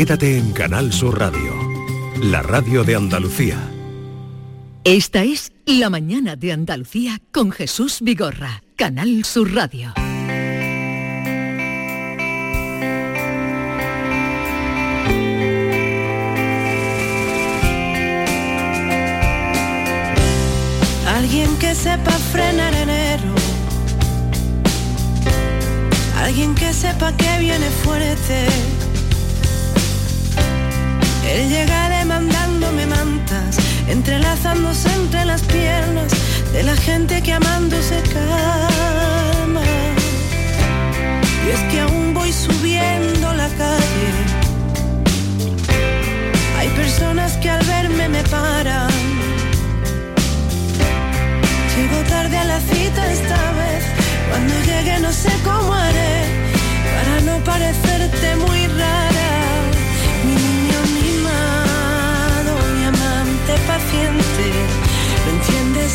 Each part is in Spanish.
Quédate en Canal Sur Radio, la radio de Andalucía. Esta es La mañana de Andalucía con Jesús Vigorra, Canal Sur Radio. Alguien que sepa frenar enero. Alguien que sepa que viene fuerte. Él llega demandándome mantas, entrelazándose entre las piernas de la gente que amándose calma. Y es que aún voy subiendo la calle. Hay personas que al verme me paran. Llego tarde a la cita esta vez. Cuando llegue no sé cómo haré para no parecerte muy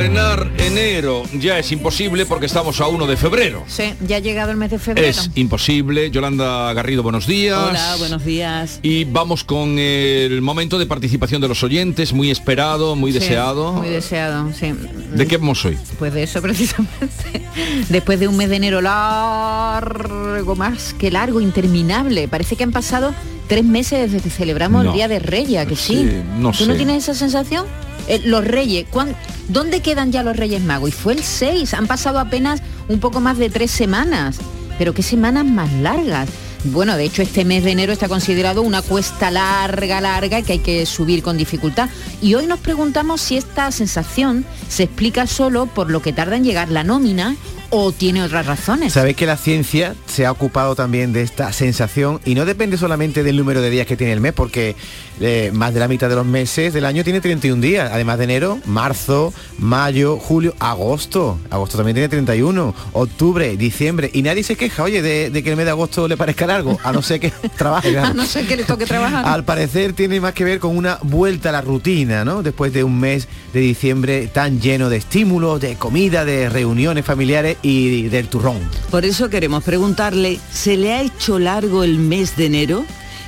Frenar enero ya es imposible porque estamos a 1 de febrero. Sí, ya ha llegado el mes de febrero. Es imposible. Yolanda Garrido, buenos días. Hola, buenos días. Y vamos con el momento de participación de los oyentes, muy esperado, muy Sí, deseado. Muy deseado, sí. ¿De qué vamos hoy? Pues de eso precisamente. Después de un mes de enero largo, más que largo, interminable. Parece que han pasado tres meses desde que celebramos No. el Día de Reyes, que sí. Sí, no ¿Tú no tienes esa sensación? Eh, los Reyes, ¿cuán- ¿dónde quedan ya los Reyes Magos? Y fue el 6, han pasado apenas un poco más de tres semanas. Pero qué semanas más largas. Bueno, de hecho este mes de enero está considerado una cuesta larga, larga, que hay que subir con dificultad. Y hoy nos preguntamos si esta sensación se explica solo por lo que tarda en llegar la nómina o tiene otras razones. Sabéis que la ciencia se ha ocupado también de esta sensación y no depende solamente del número de días que tiene el mes, porque eh, más de la mitad de los meses del año tiene 31 días, además de enero, marzo, mayo, julio, agosto. Agosto también tiene 31, octubre, diciembre. Y nadie se queja, oye, de, de que el mes de agosto le parezca largo, a no ser que trabaje. A no ser que le toque trabajar. Al parecer tiene más que ver con una vuelta a la rutina, ¿no? Después de un mes de diciembre tan lleno de estímulos, de comida, de reuniones familiares y del turrón. Por eso queremos preguntarle, ¿se le ha hecho largo el mes de enero?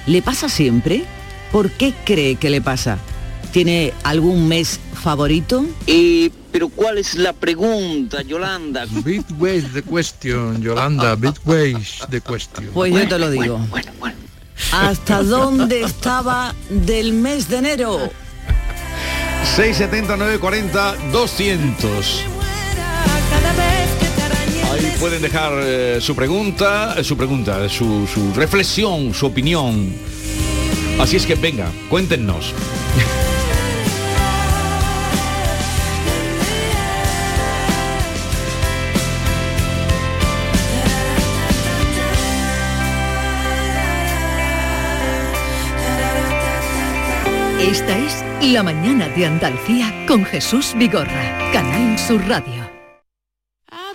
¿Le pasa siempre? ¿Por qué cree que le pasa? ¿Tiene algún mes favorito? Eh, pero ¿cuál es la pregunta, Yolanda? Big ways the question, Yolanda. Big ways the question. Pues yo te lo digo. ¿Hasta dónde estaba del mes de enero? 670 940 200. Ahí pueden dejar eh, su pregunta, eh, su pregunta, su, su reflexión, su opinión. Así es que venga, cuéntenos. Esta es La mañana de Andalucía con Jesús Vigorra, Canal Sur Radio.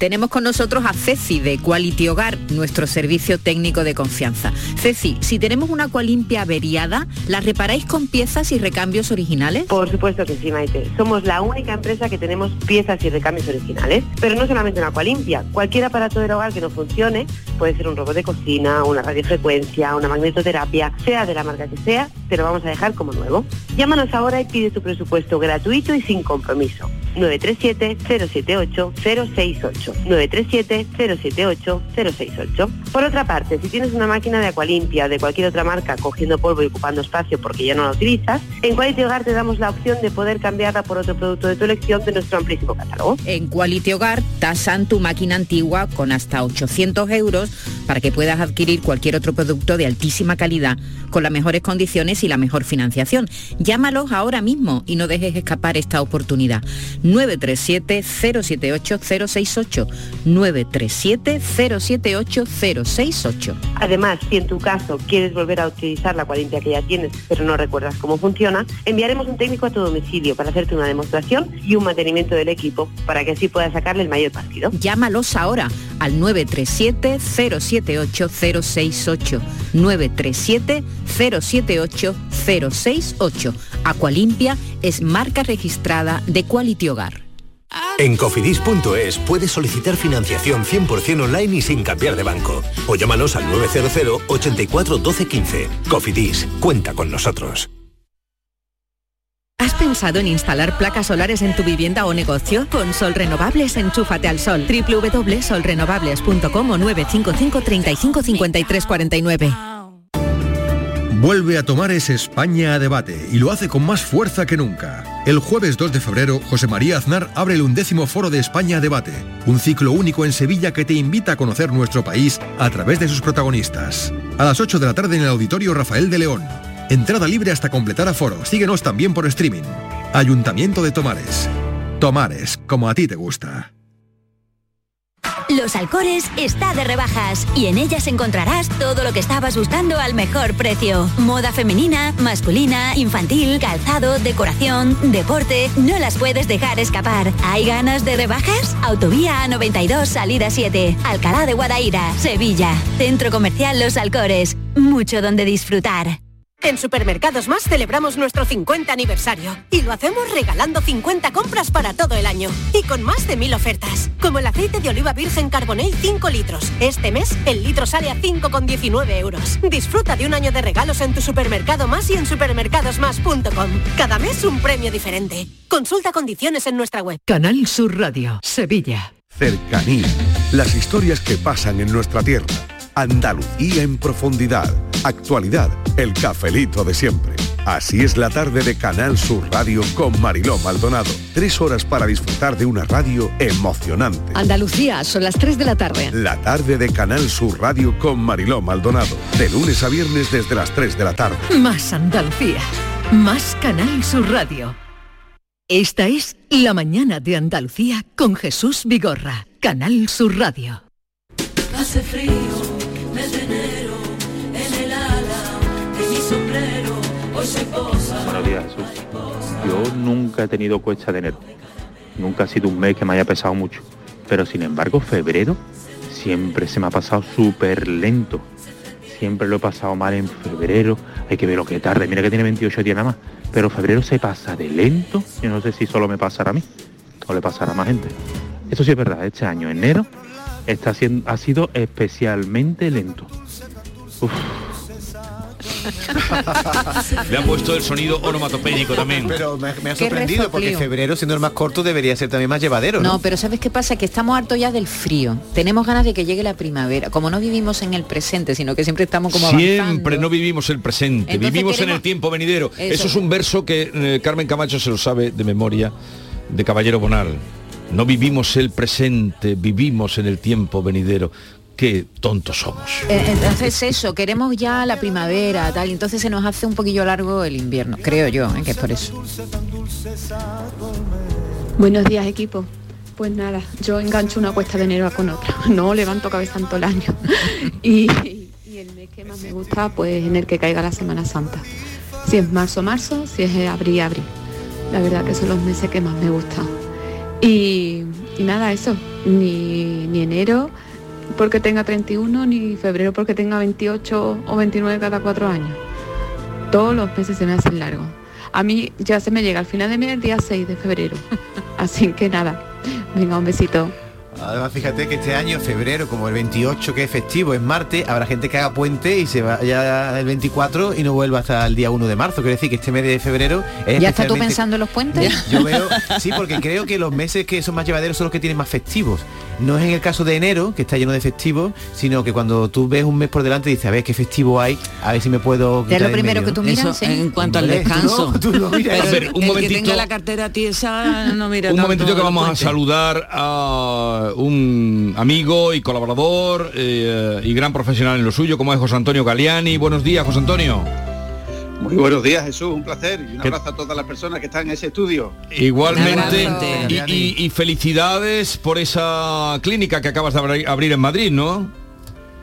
Tenemos con nosotros a Ceci de Quality Hogar, nuestro servicio técnico de confianza. Ceci, si tenemos una Aqualimpia averiada, ¿la reparáis con piezas y recambios originales? Por supuesto que sí, Maite. Somos la única empresa que tenemos piezas y recambios originales. Pero no solamente una Aqualimpia. Cualquier aparato del hogar que no funcione, puede ser un robot de cocina, una radiofrecuencia, una magnetoterapia, sea de la marca que sea, te lo vamos a dejar como nuevo. Llámanos ahora y pide tu presupuesto gratuito y sin compromiso. 937-078-068. 937-078-068. Por otra parte, si tienes una máquina de Aqualimpia o de cualquier otra marca cogiendo polvo y ocupando espacio porque ya no la utilizas, en Quality Hogar te damos la opción de poder cambiarla por otro producto de tu elección de nuestro amplísimo catálogo. En Quality Hogar tasan tu máquina antigua con hasta 800 euros para que puedas adquirir cualquier otro producto de altísima calidad con las mejores condiciones y la mejor financiación. Llámalos ahora mismo y no dejes escapar esta oportunidad. 937-078-068. 937-078-068. Además, si en tu caso quieres volver a utilizar la Qualimpia que ya tienes, pero no recuerdas cómo funciona, enviaremos un técnico a tu domicilio para hacerte una demostración y un mantenimiento del equipo para que así puedas sacarle el mayor partido. Llámalos ahora al 937-078-068. 937-078-068. Aqualimpia es marca registrada de Quality Hogar. En cofidis.es puedes solicitar financiación 100% online y sin cambiar de banco. O llámanos al 900 84 12 15. Cofidis, cuenta con nosotros. ¿Has pensado en instalar placas solares en tu vivienda o negocio? Con Sol Renovables, enchúfate al sol. www.solrenovables.com o 955 35 53 49. Vuelve a tomar ese España a debate y lo hace con más fuerza que nunca. El jueves 2 de febrero, José María Aznar abre el undécimo foro de España a debate, un ciclo único en Sevilla que te invita a conocer nuestro país a través de sus protagonistas. A las 8 de la tarde en el Auditorio Rafael de León. Entrada libre hasta completar aforo. Síguenos también por streaming. Ayuntamiento de Tomares. Tomares, como a ti te gusta. Los Alcores está de rebajas y en ellas encontrarás todo lo que estabas buscando al mejor precio. Moda femenina, masculina, infantil, calzado, decoración, deporte, no las puedes dejar escapar. ¿Hay ganas de rebajas? Autovía A92 Salida 7, Alcalá de Guadaira, Sevilla. Centro Comercial Los Alcores. Mucho donde disfrutar. En Supermercados Más celebramos nuestro 50 aniversario y lo hacemos regalando 50 compras para todo el año y con más de mil ofertas, como el aceite de oliva virgen Carbonell 5 litros. Este mes el litro sale a 5,19 euros. Disfruta de un año de regalos en tu supermercado más y en supermercadosmás.com. Cada mes un premio diferente. Consulta condiciones en nuestra web. Canal Sur Radio, Sevilla. Cercanía. Las historias que pasan en nuestra tierra. Andalucía en profundidad. Actualidad. El cafelito de siempre. Así es la tarde de Canal Sur Radio con Mariló Maldonado. Tres horas para disfrutar de una radio emocionante. Andalucía, son las 3 de la tarde. La tarde de Canal Sur Radio con Mariló Maldonado. De lunes a viernes desde las 3 de la tarde. Más Andalucía, más Canal Sur Radio. Esta es La Mañana de Andalucía con Jesús Vigorra, Canal Sur Radio. Hace frío Buenos días, Jesús. Yo nunca he tenido cuesta de enero. Nunca ha sido un mes que me haya pesado mucho. Pero sin embargo, febrero siempre se me ha pasado súper lento. Siempre lo he pasado mal en febrero. Hay que ver lo que tarde. Mira que tiene 28 días nada más. Pero febrero se pasa de lento. Yo no sé si solo me pasará a mí o le pasará a más gente. Eso sí es verdad. Este año, enero, está siendo, ha sido especialmente lento. Uf. Le han puesto el sonido onomatopédico también. Pero me, me ha sorprendido porque febrero, siendo el más corto, debería ser también más llevadero, ¿no? No, pero ¿sabes qué pasa? Que estamos hartos ya del frío. Tenemos ganas de que llegue la primavera. Como no vivimos en el presente, sino que siempre estamos como Siempre avanzando. no vivimos el presente, Entonces vivimos en el tiempo venidero. Eso. Eso. es un verso que eh, Carmen Camacho se lo sabe de memoria de Caballero Bonal. No vivimos el presente, vivimos en el tiempo venidero. Qué tontos somos. Eh, Entonces eso, queremos ya la primavera, tal, y entonces se nos hace un poquillo largo el invierno, creo yo, ¿eh? que es por eso. Buenos días equipo. Pues nada, yo engancho una cuesta de enero con otra. No levanto cabeza en todo el año. Y, y el mes que más me gusta, pues en el que caiga la Semana Santa. Si es marzo, marzo, si es abril, abril. La verdad que son los meses que más me gustan. Y, y nada, eso. Ni, ni enero porque tenga 31, ni febrero porque tenga 28 o 29 cada cuatro años. Todos los meses se me hacen largos. A mí ya se me llega al final de mes el día 6 de febrero. Así que nada, venga, un besito. Además, fíjate que este año, febrero, como el 28 que es festivo, es martes, habrá gente que haga puente y se vaya el 24 y no vuelva hasta el día 1 de marzo. Quiere decir que este mes de febrero es ¿Ya estás tú pensando en los puentes? Yo veo, sí, porque creo que los meses que son más llevaderos son los que tienen más festivos. No es en el caso de enero, que está lleno de festivos, sino que cuando tú ves un mes por delante dices, a ver qué festivo hay, a ver si me puedo... Es lo primero medio, que tú miras, Eso sí. en cuanto al descanso. no, tú no miras. Pero A ver, un el momentito. que tenga la cartera tiesa no mira Un tanto momentito que vamos a saludar a un amigo y colaborador eh, y gran profesional en lo suyo, como es José Antonio Galeani. Buenos días, José Antonio. Muy buenos días, Jesús, un placer y un ¿Qué- abrazo a todas las personas que están en ese estudio. Igualmente, y, y- y felicidades por esa clínica que acabas de abri- abrir en Madrid, ¿no?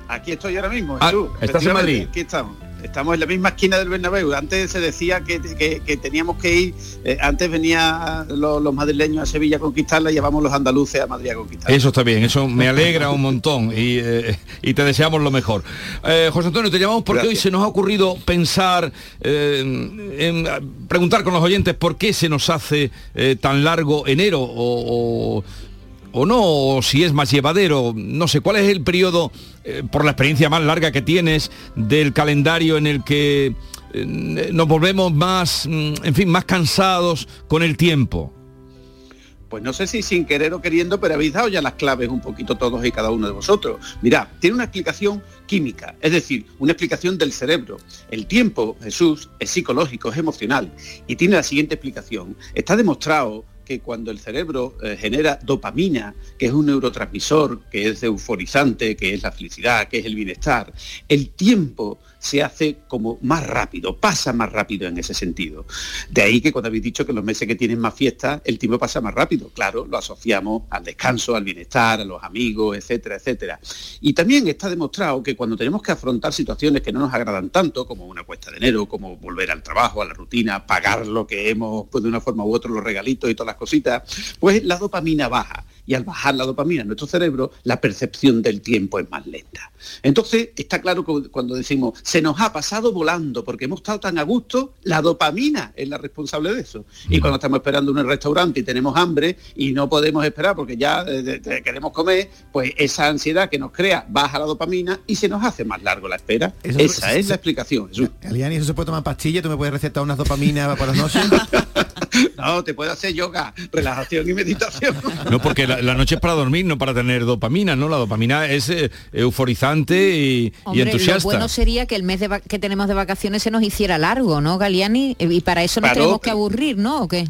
Aquí estoy ahora mismo, Ah, Jesús. ¿estás en Madrid? Aquí estamos. Estamos en la misma esquina del Bernabéu. Antes se decía que, que- que teníamos que ir, eh, antes venían los, los madrileños a Sevilla a conquistarla y llevamos los andaluces a Madrid a conquistarla. Eso está bien, eso me alegra un montón y, eh, y te deseamos lo mejor. Eh, José Antonio, te llamamos porque hoy Gracias. se nos ha ocurrido pensar, eh, en, preguntar con los oyentes por qué se nos hace eh, tan largo enero o, o- o no, o si es más llevadero, no sé, ¿cuál es el periodo, eh, por la experiencia más larga que tienes, del calendario en el que eh, nos volvemos más, mm, en fin, más cansados con el tiempo? Pues no sé si sin querer o queriendo, pero habéis dado ya las claves un poquito todos y cada uno de vosotros. Mirad, tiene una explicación química, es decir, una explicación del cerebro. El tiempo, Jesús, es psicológico, es emocional y tiene la siguiente explicación. Está demostrado que cuando el cerebro eh, genera dopamina, que es un neurotransmisor, que es euforizante, que es la felicidad, que es el bienestar, el tiempo se hace como más rápido, pasa más rápido en ese sentido. De ahí que cuando habéis dicho que los meses que tienen más fiestas, el tiempo pasa más rápido. Claro, lo asociamos al descanso, al bienestar, a los amigos, etcétera, etcétera. Y también está demostrado que cuando tenemos que afrontar situaciones que no nos agradan tanto, como una cuesta de enero, como volver al trabajo, a la rutina, pagar lo que hemos, pues de una forma u otra, los regalitos y todas las cositas, pues la dopamina baja. Y al bajar la dopamina en nuestro cerebro, la percepción del tiempo es más lenta. Entonces, está claro que cuando decimos, se nos ha pasado volando porque hemos estado tan a gusto, la dopamina es la responsable de eso. Y cuando estamos esperando en un restaurante y tenemos hambre y no podemos esperar porque ya eh, queremos comer, pues esa ansiedad que nos crea baja la dopamina y se nos hace más largo la espera. Eso- esa es la explicación. Eliani, ¿eso se puede tomar pastillas? ¿Tú me puedes recetar unas dopaminas para las noches? No, te puede hacer yoga, relajación y meditación. No, porque la, la noche es para dormir, no para tener dopamina, ¿no? La dopamina es eh, euforizante y, y Hombre, lo entusiasta. bueno sería que el mes de que tenemos de vacaciones se nos hiciera largo, ¿no, Galiani? Y para eso nos tenemos que que- aburrir, ¿no? ¿O qué?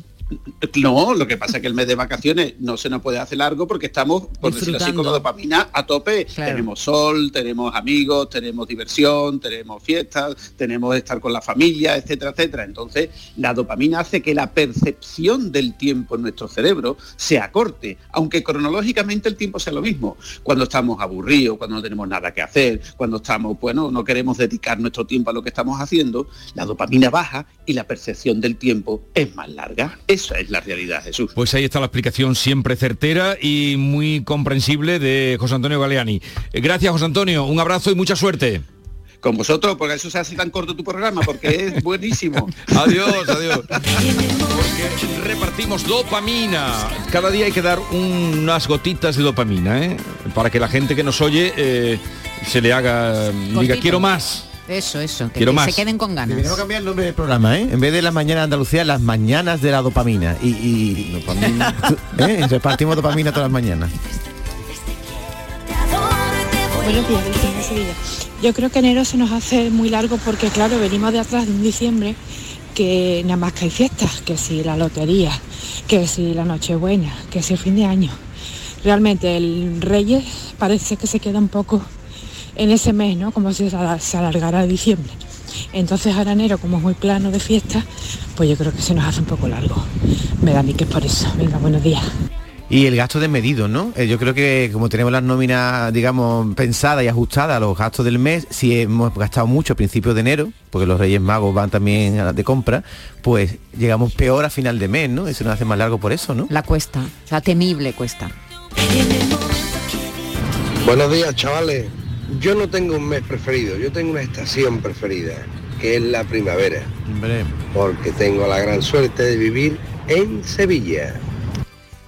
No, lo que pasa es que el mes de vacaciones no se nos puede hacer largo porque estamos, por decirlo así, con la dopamina a tope. Tenemos sol, tenemos amigos, tenemos diversión, tenemos fiestas, tenemos estar con la familia, etcétera, etcétera. Entonces, la dopamina hace que la percepción del tiempo en nuestro cerebro se acorte, aunque cronológicamente el tiempo sea lo mismo. Cuando estamos aburridos, cuando no tenemos nada que hacer, cuando estamos, bueno, no queremos dedicar nuestro tiempo a lo que estamos haciendo, la dopamina baja y la percepción del tiempo es más larga. Esa es la realidad, Jesús. Pues ahí está la explicación siempre certera y muy comprensible de José Antonio Galeani. Eh, Gracias, José Antonio. Un abrazo y mucha suerte. Con vosotros, porque eso se hace tan corto tu programa, porque es buenísimo. Adiós, adiós. Porque repartimos dopamina. Cada día hay que dar unas gotitas de dopamina, ¿eh? Para que la gente que nos oye eh, se le haga, diga, quiero más. Eso, eso, que, Quiero que más. se queden con ganas. Deberíamos cambiar el nombre del programa, ¿eh? En vez de las mañanas de Andalucía, las mañanas de la dopamina. Y, y- ¿eh? repartimos dopamina todas las mañanas. Buenos días, Sevilla. Yo creo que enero se nos hace muy largo porque, claro, venimos de atrás de un diciembre que nada más que hay fiestas, que si la lotería, que si la Nochebuena, que si el fin de año. Realmente el Reyes parece que se queda un poco en ese mes, ¿no? Como si se ala- se alargara a diciembre. Entonces ahora enero, como es muy plano de fiesta, pues yo creo que se nos hace un poco largo. Me da a mí que es por eso. Venga, buenos días. Y el gasto desmedido, ¿no? Eh, yo creo que como tenemos las nóminas, digamos, pensadas y ajustadas a los gastos del mes, si hemos gastado mucho a principios de enero, porque los Reyes Magos van también a- de compra, pues llegamos peor a final de mes, ¿no? Eso nos hace más largo por eso, ¿no? La cuesta, la temible cuesta. Buenos días, chavales. Yo no tengo un mes preferido, yo tengo una estación preferida, que es la primavera. Porque tengo la gran suerte de vivir en Sevilla.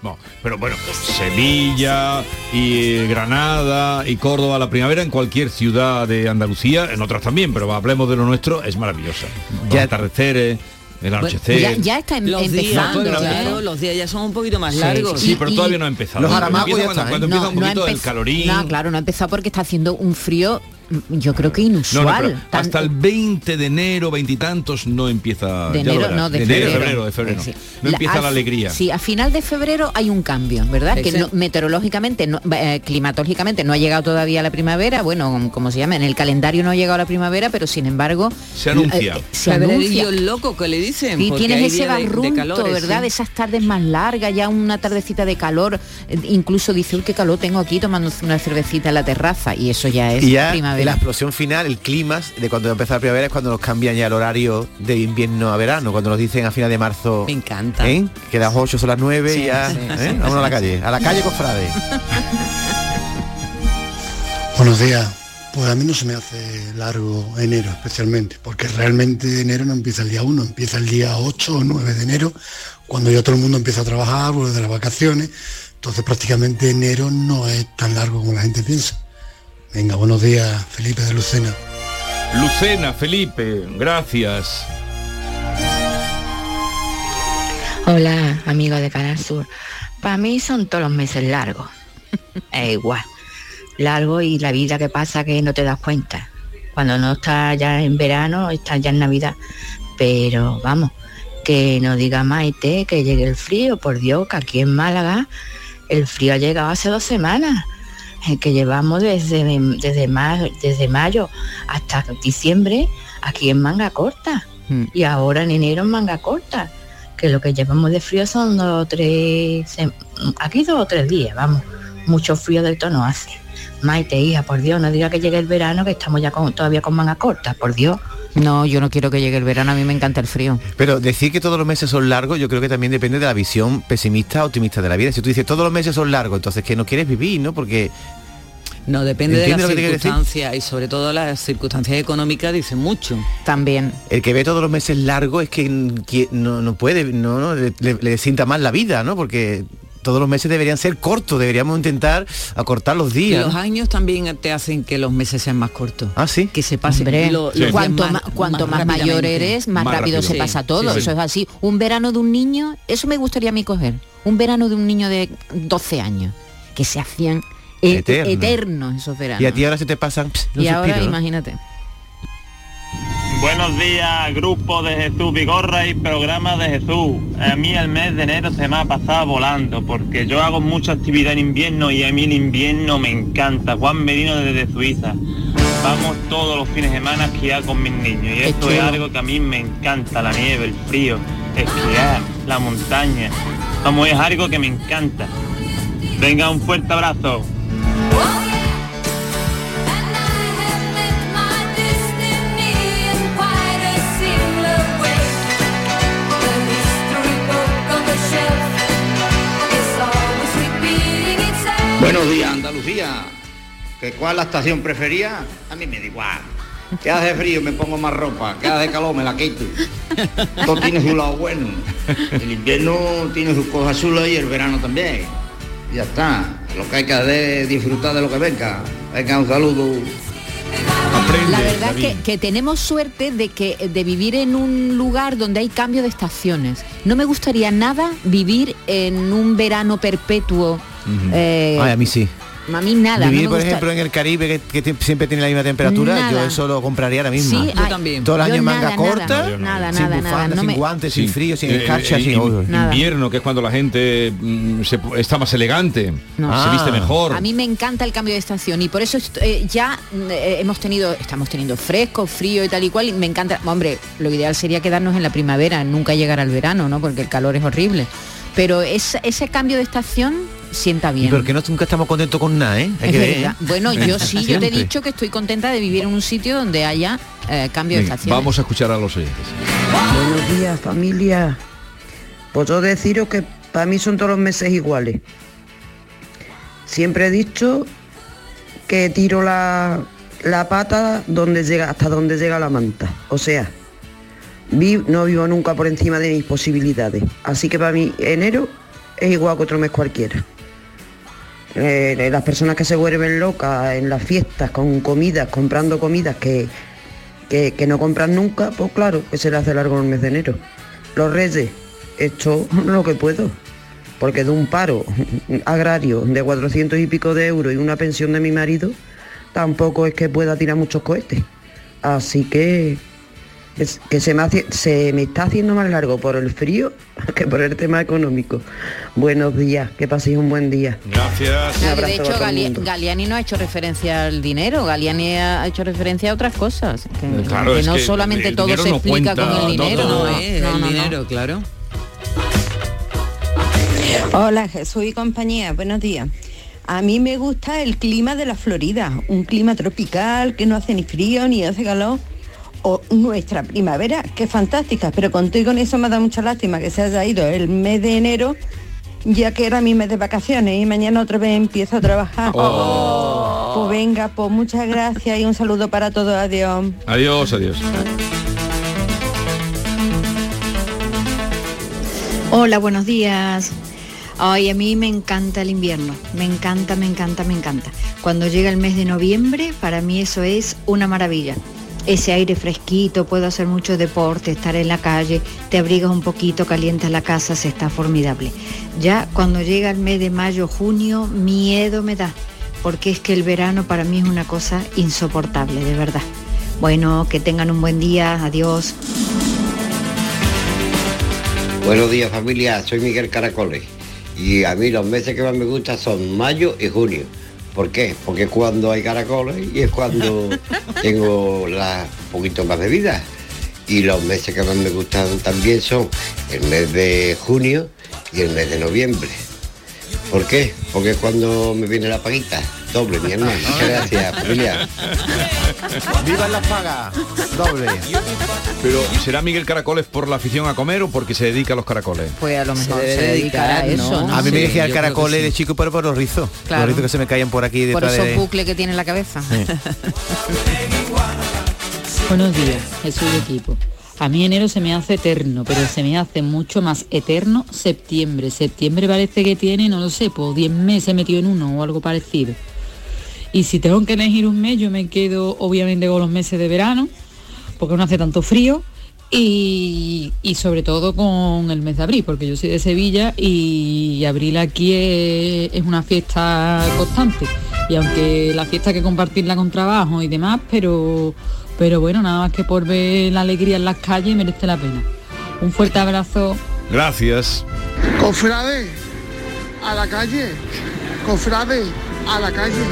No, pero bueno, Sevilla y Granada y Córdoba, la primavera en cualquier ciudad de Andalucía, en otras también, pero hablemos de lo nuestro, es maravillosa. Ya atardeceres, el anochecer. Ya, ya está em- Los días, empezando. claro, ya. los días ya son un poquito más Sí, largos. Sí, pero todavía no ha empezado. Los Cuando empieza, ya cuando, están, cuando ¿eh? empieza un No, no ha poquito el calorín. No, claro, no ha empezado porque está haciendo un frío, yo creo que No, no, inusual. Tan- hasta el 20 de enero, veintitantos, no empieza. de ya lo enero, no, de, febrero. febrero, de febrero. Sí. No empieza al- la alegría. Sí, a final de febrero hay un cambio, ¿verdad? Sí, que sí. no- meteorológicamente, no- eh, climatológicamente no ha llegado todavía la primavera, bueno, como se llama, en el calendario no ha llegado la primavera, pero sin embargo... Se anuncia. eh, se anuncia. loco que le dicen. Y tienes ese de- de barrunto, calores, ¿verdad? sí. De esas tardes más largas, ya una tardecita de calor. eh, Incluso dice, uy, qué calor tengo aquí tomando una cervecita en la terraza. Y eso ya es ya primavera. La explosión final, el clima de cuando empieza la primavera es cuando nos cambian ya el horario de invierno a verano, cuando nos dicen a final de marzo. Me encanta. ¿eh? Que las 8 son las 9 Sí, y ya. sí, ¿eh? sí, Vámonos a la calle. A la calle cofrade. Buenos días. Pues a mí no se me hace largo enero especialmente, porque realmente enero no empieza el día 1, empieza el día 8 o 9 de enero, cuando ya todo el mundo empieza a trabajar, vuelve de las vacaciones, entonces prácticamente enero no es tan largo como la gente piensa. Venga, buenos días, Felipe de Lucena. Lucena, Felipe, gracias. Hola, amigos de Canal Sur. Para mí son todos los meses largos. Es igual. Largo y la vida que pasa que no te das cuenta. Cuando no estás ya en verano, estás ya en Navidad. Pero vamos, que no diga Maite que llegue el frío, por Dios, que aquí en Málaga el frío ha llegado hace dos semanas. Eh, que llevamos desde, desde, ma- desde mayo hasta diciembre aquí en manga corta. Y ahora en enero en manga corta que lo que llevamos de frío son dos o tres, aquí dos o tres días, vamos, mucho frío del tono hace. Maite, hija, por Dios, no diga que llegue el verano, que estamos ya con, todavía con manga corta, por Dios. No, yo no quiero que llegue el verano, a mí me encanta el frío. Pero decir que todos los meses son largos, yo creo que también depende de la visión pesimista o optimista de la vida. Si tú dices todos los meses son largos, entonces que no quieres vivir, ¿no? Porque No, depende de ¿Entiendes las circunstancias y sobre todo las circunstancias económicas dicen mucho. También. el que ve todos los meses largos es que no, no puede, no, no, le, le- le sienta mal la vida, ¿no? Porque todos los meses deberían ser cortos, deberíamos intentar acortar los Y días. los ¿no? años también te hacen que los meses sean más cortos. Ah, sí. Que se pasen Hombre, lo- los días cuanto, más- ma- cuanto más, mayor eres, más, Más rápido, rápido. se pasa todo. sí, Eso es así. Un verano de un niño, eso me gustaría a mí coger. Un verano de un niño de 12 años, que se hacían e- Eterno. eternos esos veranos. Y a ti ahora se te pasan pss, Y ahora, imagínate. Buenos días, grupo de Jesús Vigorra y programa de Jesús. A mí el mes de enero se me ha pasado volando porque yo hago mucha actividad en invierno y a mí el invierno me encanta. Juan Merino desde Suiza. Vamos todos los fines de semana a esquiar con mis niños y esto es algo que a mí me encanta, la nieve, el frío, esquiar, la montaña. Vamos, es algo que me encanta. Venga, un fuerte abrazo. Andalucía. ¿Que ¿Cuál es la estación preferida? A mí me da igual. Que hace frío me pongo más ropa, que hace calor me la quito. Todo tiene su lado bueno. El invierno tiene sus cosas chulas y el verano también. Ya está. Lo que hay que hacer es disfrutar de lo que venga. Venga, un saludo. La verdad es que, que tenemos suerte de que de vivir en un lugar donde hay cambio de estaciones. No me gustaría nada vivir en un verano perpetuo. eh, Ay, a mí sí. A mí nada. no Vivir, me por gusta- ejemplo, en el Caribe, que, siempre tiene la misma temperatura, yo eso lo compraría ahora mismo. Sí, ay, Todo el año yo en manga nada, corta, nada, nada, sin nada, bufanda, nada, no sin me- guantes, sin frío, sin Eh, escarcha, eh, sin... Nada. invierno, que es cuando la gente mm, se- está más elegante, No. se viste Ah. mejor. A mí me encanta el cambio de estación y por eso eh, ya eh, hemos tenido, estamos teniendo fresco, frío y tal y cual. Y me encanta, hombre, lo ideal sería quedarnos en la primavera, nunca llegar al verano, ¿no? Porque el calor es horrible. Pero es- ese cambio de estación sienta bien. porque no, nunca estamos contentos con nada, ¿eh? Hay Es que ver, verdad. ¿eh? Bueno, yo sí, yo te he dicho que estoy contenta de vivir en un sitio donde haya eh, cambio de estación. vamos a escuchar a los oyentes. Buenos días, familia. Pues yo deciros que para mí son todos los meses iguales. Siempre he dicho que tiro la, la pata donde llega, hasta donde llega la manta. O sea, vi- no vivo nunca por encima de mis posibilidades. Así que para mí enero es igual que otro mes cualquiera. Eh, las personas que se vuelven locas en las fiestas con comidas, comprando comidas que, que, que no compran nunca, pues claro, que se le hace largo el mes de enero. Los reyes, esto lo que puedo, porque de un paro agrario de 400 y pico de euros y una pensión de mi marido, tampoco es que pueda tirar muchos cohetes. Así que es que se me, hace- se me está haciendo más largo por el frío que por el tema económico. Buenos días, que paséis un buen día. Gracias. Un de hecho, Gali-. Galiani no ha hecho referencia al dinero, Galiani ha hecho referencia a otras cosas. Que, Claro, que es no que solamente todo se no explica cuenta con el dinero. no, Eh, no, el no, no. dinero, claro. Hola Jesús y compañía, buenos días. A mí me gusta el clima de la Florida, un clima tropical que no hace ni frío ni hace calor. O nuestra primavera, que es fantástica, pero contigo con eso me da mucha lástima que se haya ido el mes de enero, ya que era mi mes de vacaciones y mañana otra vez empiezo a trabajar. Pues venga, pues muchas gracias y un saludo para todos, adiós. Adiós, adiós. Hola, buenos días. Ay, a mí me encanta el invierno, me encanta, me encanta, me encanta. Cuando llega el mes de noviembre, para mí eso es una maravilla. Ese aire fresquito, puedo hacer mucho deporte, estar en la calle, te abrigas un poquito, calientas la casa, se está formidable. Ya cuando llega el mes de mayo, junio, miedo me da, porque es que el verano para mí es una cosa insoportable, de verdad. Bueno, que tengan un buen día, adiós. Buenos días familia, soy Miguel Caracoles y a mí los meses que más me gustan son mayo y junio. ¿Por qué? Porque es cuando hay caracoles y es cuando tengo la un poquito más de vida. Y los meses que más me gustan también son el mes de junio y el mes de noviembre. ¿Por qué? Porque es cuando me viene la paguita. Doble, mi hermano. Muchas gracias, familia. ¡Vivan las pagas! Doble. Pero ¿será Miguel Caracoles por la afición a comer o porque se dedica a los caracoles? Pues a lo mejor se, debe dedicará a eso, ¿no? ¿no? A mí me Sí, decía el caracoles sí. de chico, pero por los rizos. Claro. Los rizos que se me caían por aquí Por detrás esos de... bucles que tiene en la cabeza. Buenos días, Jesús y equipo. A mí enero se me hace eterno, pero se me hace mucho más eterno septiembre. Septiembre parece que tiene, no lo sé, pues 10 meses metido en uno o algo parecido. Y si tengo que elegir un mes, yo me quedo obviamente con los meses de verano, porque no hace tanto frío, y, y sobre todo con el mes de abril, porque yo soy de Sevilla y abril aquí es, es una fiesta constante. Y aunque la fiesta hay que compartirla con trabajo y demás, pero, pero bueno, nada más que por ver la alegría en las calles merece la pena. Un fuerte abrazo. Gracias. Cofrade, a la calle. Cofrade, a la calle.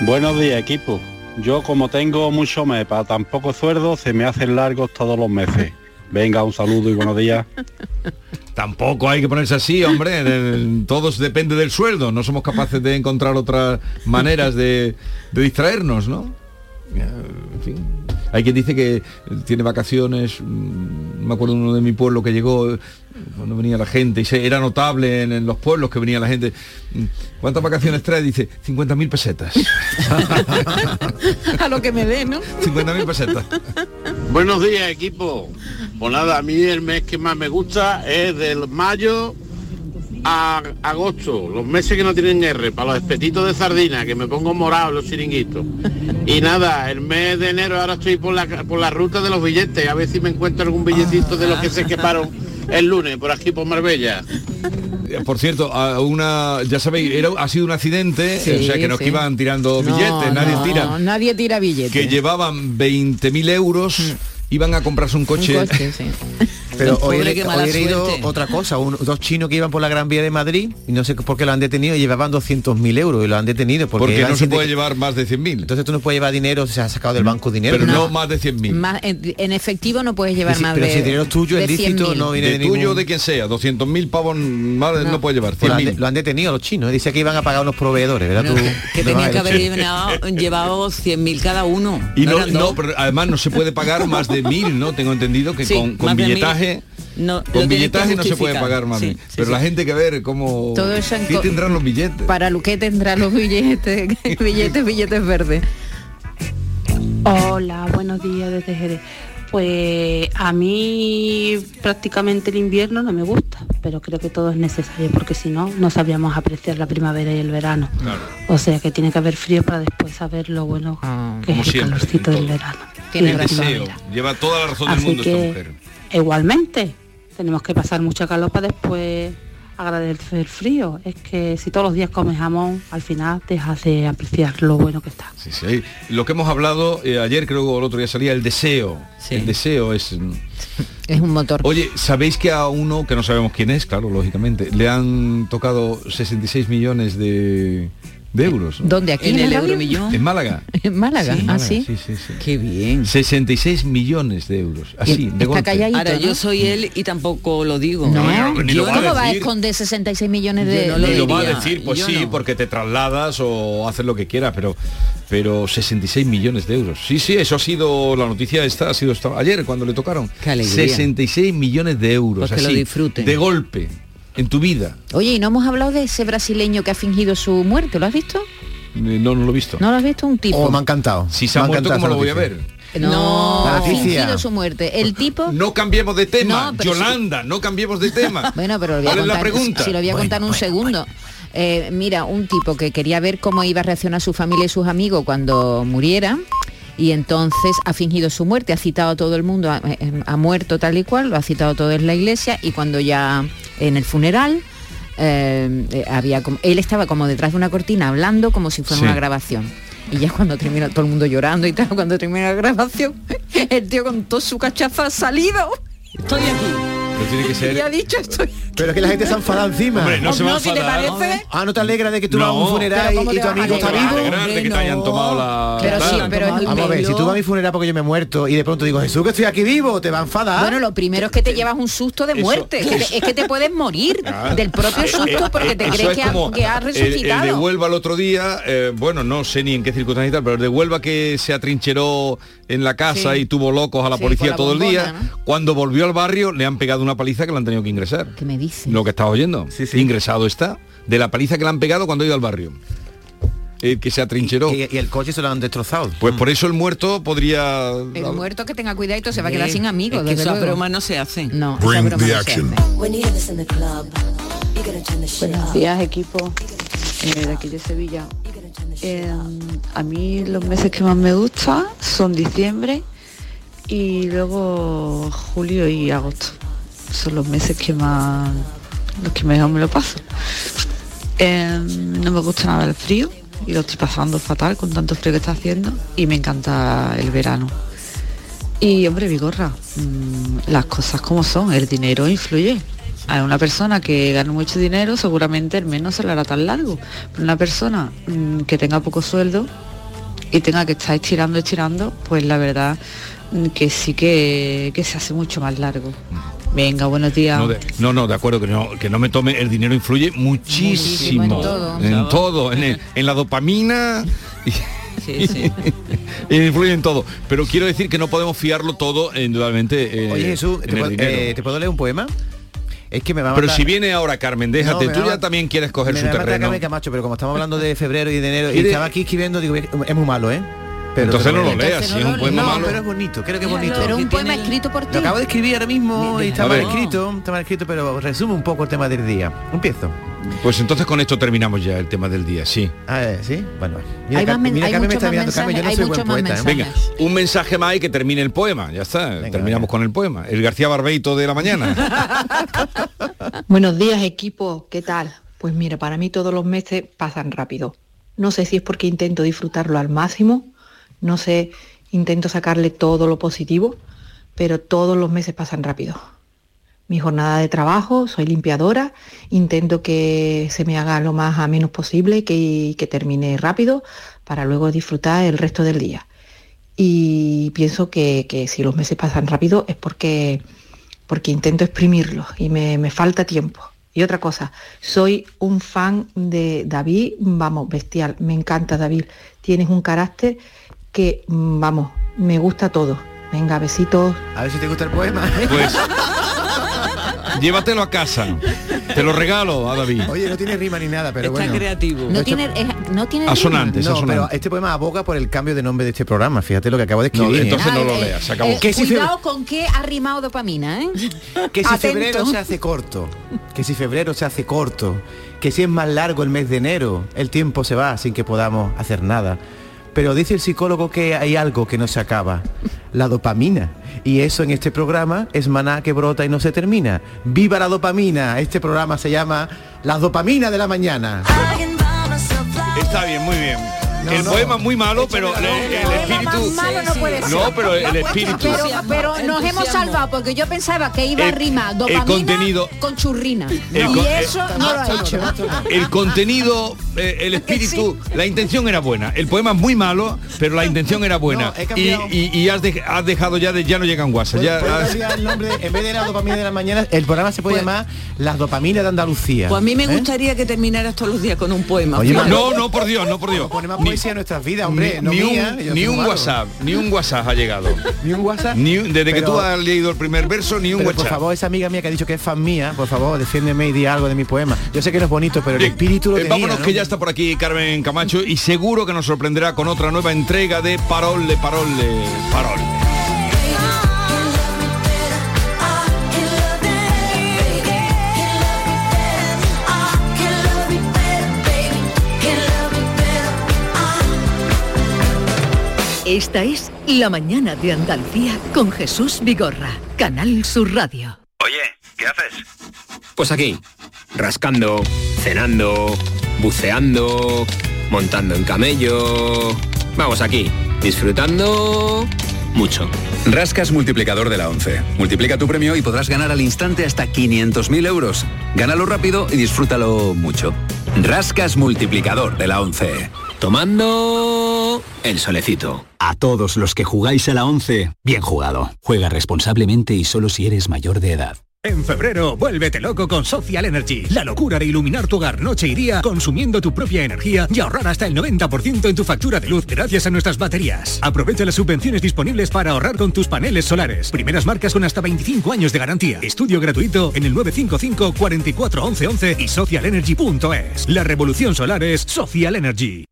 Buenos días, equipo. Yo como tengo mucho mes para tan poco sueldo, se me hacen largos todos los meses. Venga, un saludo y buenos días. Tampoco hay que ponerse así, hombre. el- Todos depende del sueldo. No somos capaces de encontrar otras maneras de, de distraernos, ¿no? En fin. Hay quien dice que tiene vacaciones. mm, Me acuerdo uno de mi pueblo que llegó cuando venía la gente y se, era notable en, en los pueblos que venía la gente. ¿Cuántas vacaciones trae? Dice 50.000 pesetas. a lo que me dé, ¿no? 50.000 pesetas. Buenos días, equipo. Pues nada, a mí el mes que más me gusta es del mayo a agosto, los meses que no tienen R, para los espetitos de sardina, que me pongo morado en los chiringuitos. Y nada, el mes de enero ahora estoy por la, por la ruta de los billetes, a ver si me encuentro algún billetito de los que se quemaron el lunes, por aquí por Marbella. Por cierto, a una, ya sabéis, era, ha sido un accidente, Sí, o sea que no sí. iban tirando No, billetes, nadie no, tira. Nadie tira billetes. que llevaban 20.000 euros, iban a comprarse un coche. Un coche, sí. Pero hoy, Pobre, he- qué mala hoy he leído suerte. otra cosa, un- dos chinos que iban por la Gran Vía de Madrid y no sé por qué lo han detenido y llevaban 200.000 euros y lo han detenido porque, no se puede de- llevar más de 100.000. Entonces tú no puedes llevar dinero, se ha sacado del banco dinero. Pero no, más de 100.000. Más, en, en efectivo no puedes llevar Sí, más pero de si el dinero es tuyo, de es lícito, 100.000. no viene de de tuyo ningún- de quien sea, 200.000 pavos más no, No. puede llevar, Pues lo, han de- 100.000. lo han detenido los chinos, dice que iban a pagar unos proveedores, ¿verdad? Tú- que no tenía vas a que haber llevado, llevado 100.000 cada uno. Y no, pero además no se puede pagar más de mil, ¿no? Tengo entendido que Sí, con, con más No, con que billetaje no se puede pagar más. Sí, de- sí, pero sí. la gente que ver cómo Todo eso ¿qué tendrán los billetes. Para lo que tendrán los billetes, billetes, billetes verdes. Hola, buenos días desde Jerez. Pues a mí prácticamente el invierno no me gusta, pero creo que todo es necesario porque si no, no sabríamos apreciar la primavera y el verano. O sea que tiene que haber frío para después saber lo bueno que como es el siempre, calorcito del verano. Tiene deseo. primavera. Lleva toda la razón del mundo esta que mujer. Igualmente tenemos que pasar mucha calor para después agradecer el frío. Es que si todos los días comes jamón, al final dejas de apreciar lo bueno que está. Sí, sí. Lo que hemos hablado eh, ayer, creo que el otro día salía, el deseo. El deseo es... mm, Es un motor. Oye, ¿sabéis que a uno, que no sabemos quién es, claro, lógicamente, le han tocado 66 millones de, de euros? ¿no? ¿Dónde? ¿Aquí ¿En en, el euromillón? En Málaga. En Málaga, Sí, ¿ah, sí? sí, sí, sí. Qué bien. 66 millones de euros. Así, de golpe. Ahora, yo soy él y tampoco lo digo. No, ni lo va a ¿cómo va a decir. esconder 66 millones de, Yo no lo de- Y lo va a decir, pues Yo sí, no. porque te trasladas o haces lo que quieras, pero pero 66 millones de euros. Sí, sí, eso ha sido la noticia esta, ha sido esta- ayer cuando le tocaron. Qué alegría. 66 millones de euros, Pues que lo así, disfruten. de golpe, en tu vida. Oye, y no hemos hablado de ese brasileño que ha fingido su muerte, ¿lo has visto? Eh, No, no lo he visto. ¿No lo has visto? Un tipo. Oh, me ha encantado. Si se ha Me ha muerto, encantado ¿cómo lo voy a ver? No, La ha fingido su muerte. El tipo... No cambiemos de tema, No. Yolanda, no cambiemos de tema. Bueno, pero lo voy a ¿Cuál es la pregunta? Si lo voy a contar en un segundo. Eh, mira, un tipo que quería ver cómo iba a reaccionar su familia y sus amigos cuando muriera y entonces ha fingido su muerte, ha citado a todo el mundo, ha, eh, ha muerto tal y cual, lo ha citado todo en la iglesia y cuando ya en el funeral eh, eh, había como, él estaba como detrás de una cortina hablando como si fuera Sí. una grabación. Y ya cuando termina todo el mundo llorando y tal, cuando termina la grabación, el tío con todo su cachaza ha salido. Estoy aquí. Pero tiene que ser... Y ha dicho estoy. Pero es que la gente se ha enfadado encima. Hombre, no se va a No, si te parece. Ah, ¿no te alegra de que tú No. vas a un funeral Pero ¿cómo y tu amigo está vivo? Alegrar de que te hayan tomado la... Pero sí, pero es Vamos a ver, si tú vas a mi funeral porque yo me he muerto y de pronto digo, Jesús, que estoy aquí vivo, te va a enfadar. Bueno, lo primero es que te llevas un susto de muerte. Es que te, es que te puedes morir del propio susto porque te crees es que ha, como que ha el- El, resucitado. de Huelva el otro día, eh, bueno, no sé ni en qué circunstancias y tal, pero el de Huelva que se atrincheró en la casa Sí. y tuvo locos a la Sí, policía la todo el día, cuando volvió al barrio le han pegado una paliza que le han tenido que ingresar. ¿Qué me dice? Lo que estás oyendo. Ingresado está. De la paliza que le han pegado cuando ha ido al barrio. El que se atrincheró. Y, y el coche se lo han destrozado. Pues por eso el muerto podría... El muerto que tenga cuidado se va a quedar sin amigos. es que desde esas luego. bromas no se hacen. No, esa broma no se hace. Buenos días equipo eh, de aquí de Sevilla. Eh, a mí los meses que más me gustan son diciembre y luego julio y agosto. Son los meses que más los que mejor me lo paso. Eh, no me gusta nada el frío y lo estoy pasando fatal con tanto frío que está haciendo y me encanta el verano. Y hombre, Vigorra, mm, las cosas como son, el dinero influye. A una persona que gana mucho dinero seguramente el mes no se le hará tan largo. Pero una persona mm, que tenga poco sueldo y tenga que estar estirando, estirando, pues la verdad mm, que sí que, que se hace mucho más largo. Venga, buenos días. No, de- no, no, de acuerdo, que no, que no me tome, el dinero influye muchísimo. Muchísimo, en todo. En todo, en, el- en la dopamina. y- influye en todo. Pero quiero decir que no podemos fiarlo todo, indudablemente. eh, Oye Jesús, en ¿te, puedo, eh, ¿te puedo leer un poema? Es que me va a Pero matar- si viene ahora Carmen, déjate, No, me tú va ya también quieres coger me su matar terreno. Carmen Camacho, pero como estamos hablando de febrero y de enero y ¿Quiere- estaba aquí escribiendo, digo, es es muy malo, ¿eh? Pero Entonces no lo leas, si es un poema no, malo. pero es bonito, creo que es bonito. Pero un poema escrito por ti. Lo acabo de escribir ahora mismo y está mal escrito, está mal escrito, pero resume un poco el tema del día. Empiezo. Pues entonces con esto terminamos ya el tema del día, sí. A ver, ¿sí? Bueno. Hay más men- mira, hay Carmen me está mirando, Carmen, yo no soy hay buen poeta. ¿eh? Venga, un mensaje más y que termine el poema, ya está. Terminamos con el poema. El García Barbeito de la mañana. Buenos días equipo, ¿qué tal? Pues mira, para mí todos los meses pasan rápido. No sé si es porque intento disfrutarlo al máximo, no sé, intento sacarle todo lo positivo, pero todos los meses pasan rápido. Mi jornada de trabajo, soy limpiadora, intento que se me haga lo más a menos posible, que, que termine rápido para luego disfrutar el resto del día. Y pienso que, que si los meses pasan rápido es porque porque intento exprimirlo y me, me falta tiempo. Y otra cosa, soy un fan de David, vamos, bestial, me encanta David. Tienes un carácter que, mm, vamos, me gusta todo. Venga, besitos. A ver si te gusta el poema. Pues llévatelo a casa. Te lo regalo a David. Oye, no tiene rima ni nada, pero Está bueno. creativo. No tiene, es- no tiene Asonante, rima. es No, asonante. pero este poema aboga por el cambio de nombre de este programa. Fíjate lo que acabo de No, escribir. ¿eh? entonces no lo eh, leas, se acabó. eh, si cuidado con qué ha rimado dopamina, ¿eh? Que si Atento. febrero se hace corto, que si febrero se hace corto, que si es más largo el mes de enero, el tiempo se va sin que podamos hacer nada. Pero dice el psicólogo que hay algo que no se acaba, la dopamina. Y eso en este programa es maná que brota y no se termina. ¡Viva la dopamina! Este programa se llama La dopamina de la mañana. Está bien, muy bien. El poema es muy malo, pero el, el espíritu... malo no puede ser. No, pero el espíritu... Pero, pero nos hemos salvado porque yo pensaba que iba a El- rimar el dopamina contenido- con churrina. El y eso eh, no lo ha hecho. El contenido, eh, el espíritu, la intención era buena. El poema es muy malo, pero la intención era buena. Y cambiado. y- y has, de- has dejado ya de ya no llegan WhatsApp. Ya, ¿Puedo has- cambiar el nombre? En vez de la dopamina de la mañana, el programa se puede llamar Las dopaminas de Andalucía. Pues a mí me ¿Eh? gustaría que terminaras todos los días con un poema. Oye, no, no, por Dios, no, por Dios. Ni- poesía en nuestras vidas, hombre. ni, no ni mía, un, ni un. WhatsApp, ni un WhatsApp ha llegado. Ni un WhatsApp. Ni desde que tú has leído el primer verso, ni un Pero, WhatsApp. por favor, esa amiga mía que ha dicho que es fan mía, por favor, defiéndeme y di algo de mi poema. Yo sé que no es bonito, pero el Bien, espíritu lo eh, tenía, vámonos ¿no? que ya está por aquí Carmen Camacho y seguro que nos sorprenderá con otra nueva entrega de Parole, Parole, Parole. Esta es La Mañana de Andalucía con Jesús Vigorra, Canal Sur Radio. Oye, ¿qué haces? Pues aquí, rascando, cenando, buceando, montando en camello. Vamos aquí, disfrutando mucho. Rascas multiplicador de la 11. Multiplica tu premio y podrás ganar al instante hasta 500.000 euros. Gánalo rápido y disfrútalo mucho. Rascas multiplicador de la 11. Tomando el solecito. A todos los que jugáis a la 11, bien jugado. Juega responsablemente y solo si eres mayor de edad. En febrero, vuélvete loco con Social Energy. La locura de iluminar tu hogar noche y día consumiendo tu propia energía y ahorrar hasta el 90% en tu factura de luz gracias a nuestras baterías. Aprovecha las subvenciones disponibles para ahorrar con tus paneles solares. Primeras marcas con hasta 25 años de garantía. Estudio gratuito en el 955 44 11 11 y socialenergy.es. La revolución solar es Social Energy.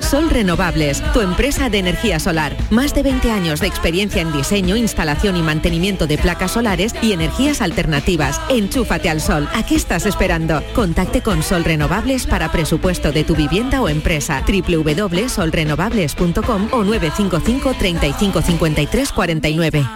Sol Renovables, tu empresa de energía solar. Más de 20 años de experiencia en diseño, instalación y mantenimiento de placas solares y energías alternativas. Enchúfate al sol. ¿A qué estás esperando? Contacte con Sol Renovables para presupuesto de tu vivienda o empresa. www.solrenovables.com o 955 35 53 49.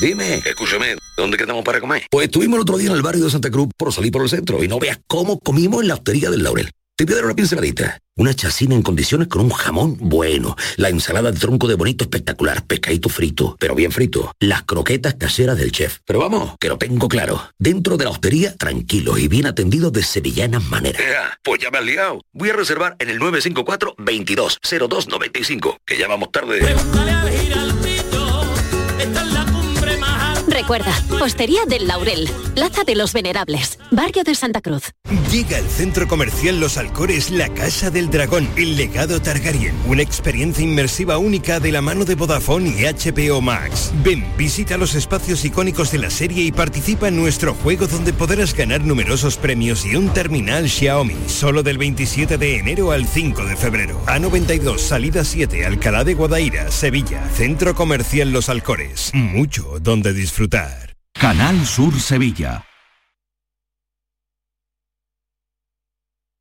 Dime, escúchame, ¿dónde quedamos para comer? Pues estuvimos el otro día en el barrio de Santa Cruz por salir por el centro y no veas cómo comimos en la hostería del Laurel. Te voy a dar una pinceladita. Una chacina en condiciones con un jamón bueno. La ensalada de tronco de bonito espectacular. Pescadito frito, pero bien frito. Las croquetas caseras del chef. Pero vamos, que lo tengo claro. Dentro de la hostería, tranquilos y bien atendidos de sevillanas maneras. pues ya me has liado. Voy a reservar en el 954 22 0295 que ya vamos tarde. Recuerda, Hostería del Laurel, Plaza de los Venerables, Barrio de Santa Cruz. Llega al centro comercial Los Alcores la Casa del Dragón, el legado Targaryen, una experiencia inmersiva única de la mano de Vodafone y HBO Max. Ven, visita los espacios icónicos de la serie y participa en nuestro juego donde podrás ganar numerosos premios y un terminal Xiaomi, solo del 27 de enero al 5 de febrero. A92, salida 7, Alcalá de Guadaira, Sevilla, Centro Comercial Los Alcores. Mucho donde disfrutar. Canal Sur Sevilla.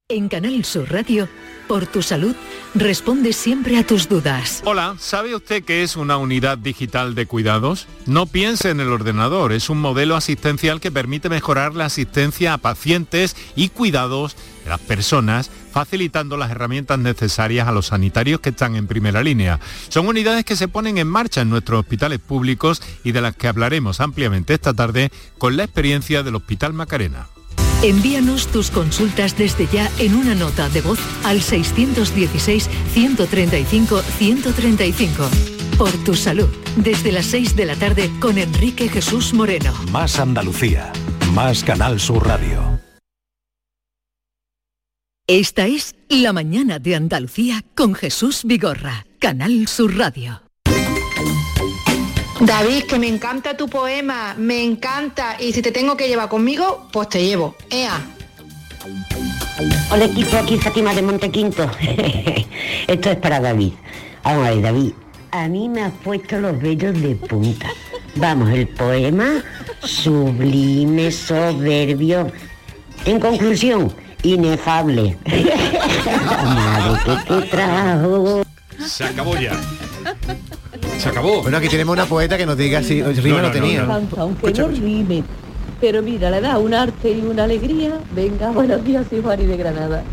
En Canal Sur Radio, por tu salud, responde siempre a tus dudas. Hola, ¿sabe usted qué es una unidad digital de cuidados? No piense en el ordenador, es un modelo asistencial que permite mejorar la asistencia a pacientes y cuidados de las personas, facilitando las herramientas necesarias a los sanitarios que están en primera línea. Son unidades que se ponen en marcha en nuestros hospitales públicos y de las que hablaremos ampliamente esta tarde con la experiencia del Hospital Macarena. Envíanos tus consultas desde ya en una nota de voz al 616-135-135. Por tu salud, desde las 6 de la tarde con Enrique Jesús Moreno. Más Andalucía. Más Canal Sur Radio. Esta es La Mañana de Andalucía con Jesús Vigorra, Canal Sur Radio. David, que me encanta tu poema, me encanta. Y si te tengo que llevar conmigo, pues te llevo. Ea. Hola equipo, aquí Fátima de Montequinto. Esto es para David. Vamos a ver, David. A mí me has puesto los vellos de punta. Vamos, el poema sublime, soberbio. En conclusión, inefable. Madre que te trajo. Se acabó ya. Se acabó. Bueno, aquí tenemos una poeta que nos diga si rima no, No, no, tenía. Aunque no rime. Pero mira, le da un arte y una alegría. Venga, buenos días, soy Juani de Granada.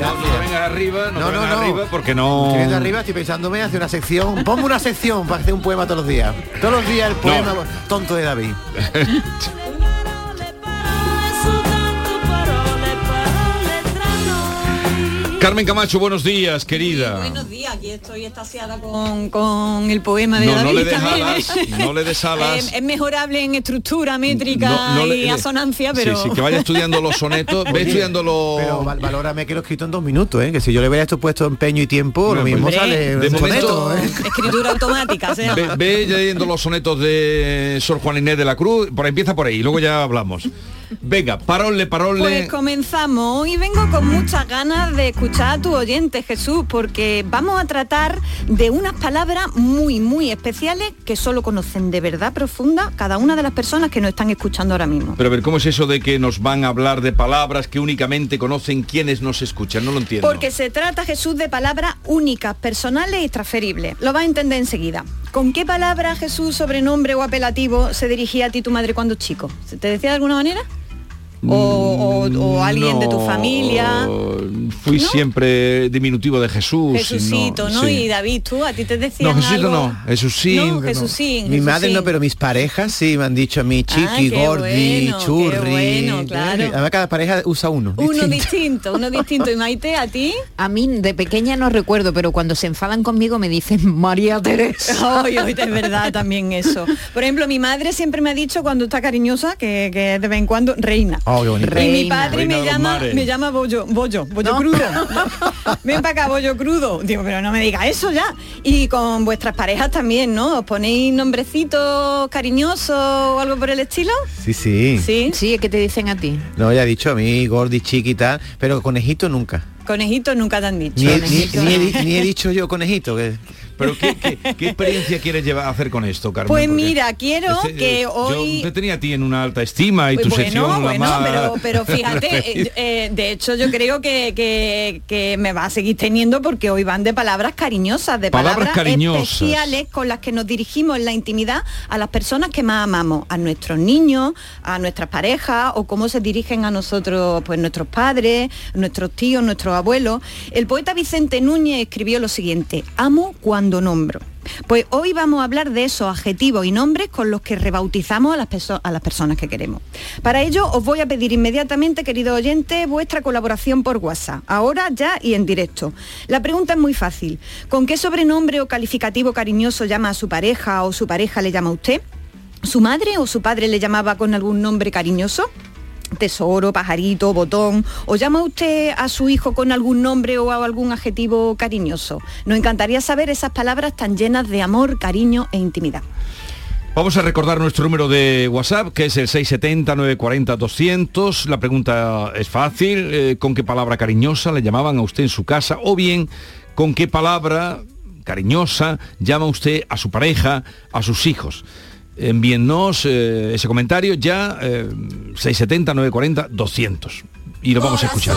No arriba, no, No, te no, vengas no. arriba porque no... Estoy arriba, estoy pensándome hacer una sección. Ponme una sección para hacer un poema todos los días. Todos los días el poema tonto de David. Carmen Camacho, buenos días, querida. Buenos días, aquí estoy estasiada con, con el poema de No, David no le des también. alas, no le des alas. Eh, es mejorable en estructura métrica No- no le- y asonancia, pero... Sí, sí, que vaya estudiando los sonetos, ve estudiando los... Pero val- valórame que lo he escrito en dos minutos, ¿eh? Que si yo le hubiera esto puesto empeño y tiempo, lo mismo Hombre, sale de un momento- soneto, ¿eh? Escritura automática, se llama. Ve, ve leyendo los sonetos de Sor Juan Inés de la Cruz, por ahí empieza por ahí, luego ya hablamos. Venga, parole, parole. Pues comenzamos. Hoy vengo con muchas ganas de escuchar a tu oyente, Jesús, porque vamos a tratar de unas palabras muy, muy especiales que solo conocen de verdad profunda cada una de las personas que nos están escuchando ahora mismo. Pero a ver, ¿cómo es eso de que nos van a hablar de palabras que únicamente conocen quienes nos escuchan? No lo entiendo. Porque se trata, Jesús, de palabras únicas, personales y transferibles. Lo vas a entender enseguida. ¿Con qué palabra, Jesús, sobrenombre o apelativo se dirigía a ti tu madre cuando chico? ¿Se te decía de alguna manera? O, o- o alguien de tu familia. Fui siempre diminutivo de Jesús. y Jesucito, ¿no? sí. Y David, tú, a ti te decían No, Jesucito algo? no, Jesucín. No, Jesucín, Mi madre Jesucín. no, pero mis parejas sí me han dicho a mí chiqui, Ah, qué gordi, bueno, qué churri. bueno, claro. Además cada pareja usa uno. Uno distinto, uno distinto. ¿Y Maite, a ti? A mí de pequeña no recuerdo, pero cuando se enfadan conmigo me dicen María Teresa. Ay, ay, es verdad también eso. Por ejemplo, mi madre siempre me ha dicho cuando está cariñosa, que, que de vez en cuando, reina. Oh, qué bonito. Y mi padre me llama, mares. me llama bollo, bollo, bollo crudo. Ven para acá, bollo crudo. Digo, pero no me diga eso ya. Y con vuestras parejas también, ¿no? ¿Os ponéis nombrecitos cariñosos o algo por el estilo? Sí, sí. Sí. Sí, ¿qué te dicen a ti? No, ya he dicho a mí, gordi, chiqui y tal, pero conejito nunca. Conejitos nunca te han dicho. Ni, he- ni- Conejito. ni he, di- ni he dicho yo conejito. Que... Pero ¿qué, qué, qué experiencia quieres llevar a hacer con esto, Carmen? Pues Porque mira, quiero este, que eh, hoy... Yo te tenía a ti en una alta estima y tu sección la bueno, más... pero, pero fíjate, eh, eh, de hecho yo creo que, que- que me va a seguir teniendo porque hoy van de palabras cariñosas, de Palabras palabras, cariñosas. especiales con las que nos dirigimos en la intimidad a las personas que más amamos, a nuestros niños, a nuestras parejas o cómo se dirigen a nosotros, pues nuestros padres, nuestros tíos, nuestros abuelos. El poeta Vicente Núñez escribió lo siguiente, amo cuando Pues hoy vamos a hablar de esos adjetivos y nombres con los que rebautizamos a las, perso- a las personas que queremos. Para ello os voy a pedir inmediatamente, queridos oyentes, vuestra colaboración por WhatsApp, ahora, ya y en directo. La pregunta es muy fácil. ¿Con qué sobrenombre o calificativo cariñoso llama a su pareja o su pareja le llama a usted? ¿Su madre o su padre le llamaba con algún nombre cariñoso? Tesoro, pajarito, botón, o llama usted a su hijo con algún nombre o algún adjetivo cariñoso. Nos encantaría saber esas palabras tan llenas de amor, cariño e intimidad. Vamos a recordar nuestro número de WhatsApp, que es el 670-940-200. La pregunta es fácil. eh, ¿Con qué palabra cariñosa le llamaban a usted en su casa? O bien, ¿con qué palabra cariñosa llama usted a su pareja, a sus hijos? Envíennos eh, ese comentario ya, eh, 670-940-200. Y lo vamos a escuchar.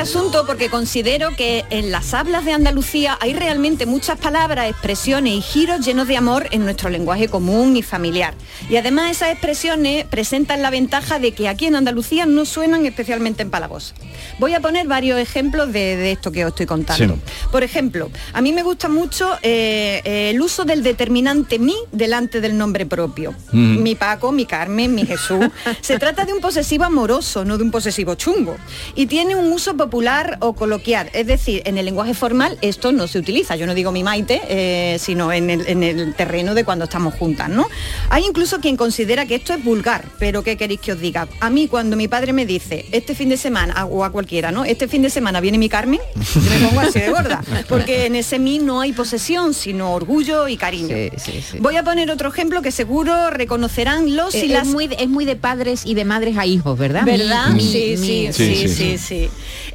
Asunto porque considero que en las hablas de Andalucía hay realmente muchas palabras, expresiones y giros llenos de amor en nuestro lenguaje común y familiar. Y además esas expresiones presentan la ventaja de que aquí en Andalucía no suenan especialmente empalagosas. Voy a poner varios ejemplos de, de esto que os estoy contando. Sí. Por ejemplo, a mí me gusta mucho eh, eh, el uso del determinante mi delante del nombre propio. Ujú. Mi Paco, mi Carmen, mi Jesús. Se trata de un posesivo amoroso, no de un posesivo chungo. Y tiene un uso popular popular o coloquial. Es decir, en el lenguaje formal esto no se utiliza. Yo no digo mi maite, eh, sino en el, en el terreno de cuando estamos juntas, ¿no? Hay incluso quien considera que esto es vulgar, pero ¿qué queréis que os diga? A mí cuando mi padre me dice, este fin de semana, o a cualquiera, ¿no? Este fin de semana viene mi Carmen, yo me pongo así de gorda, porque en ese mí no hay posesión, sino orgullo y cariño. Voy a poner otro ejemplo que seguro reconocerán los Eh, y es las muy, es muy de padres y de madres a hijos, ¿verdad? ¿Verdad? mi- sí, mi- sí, sí, sí, sí,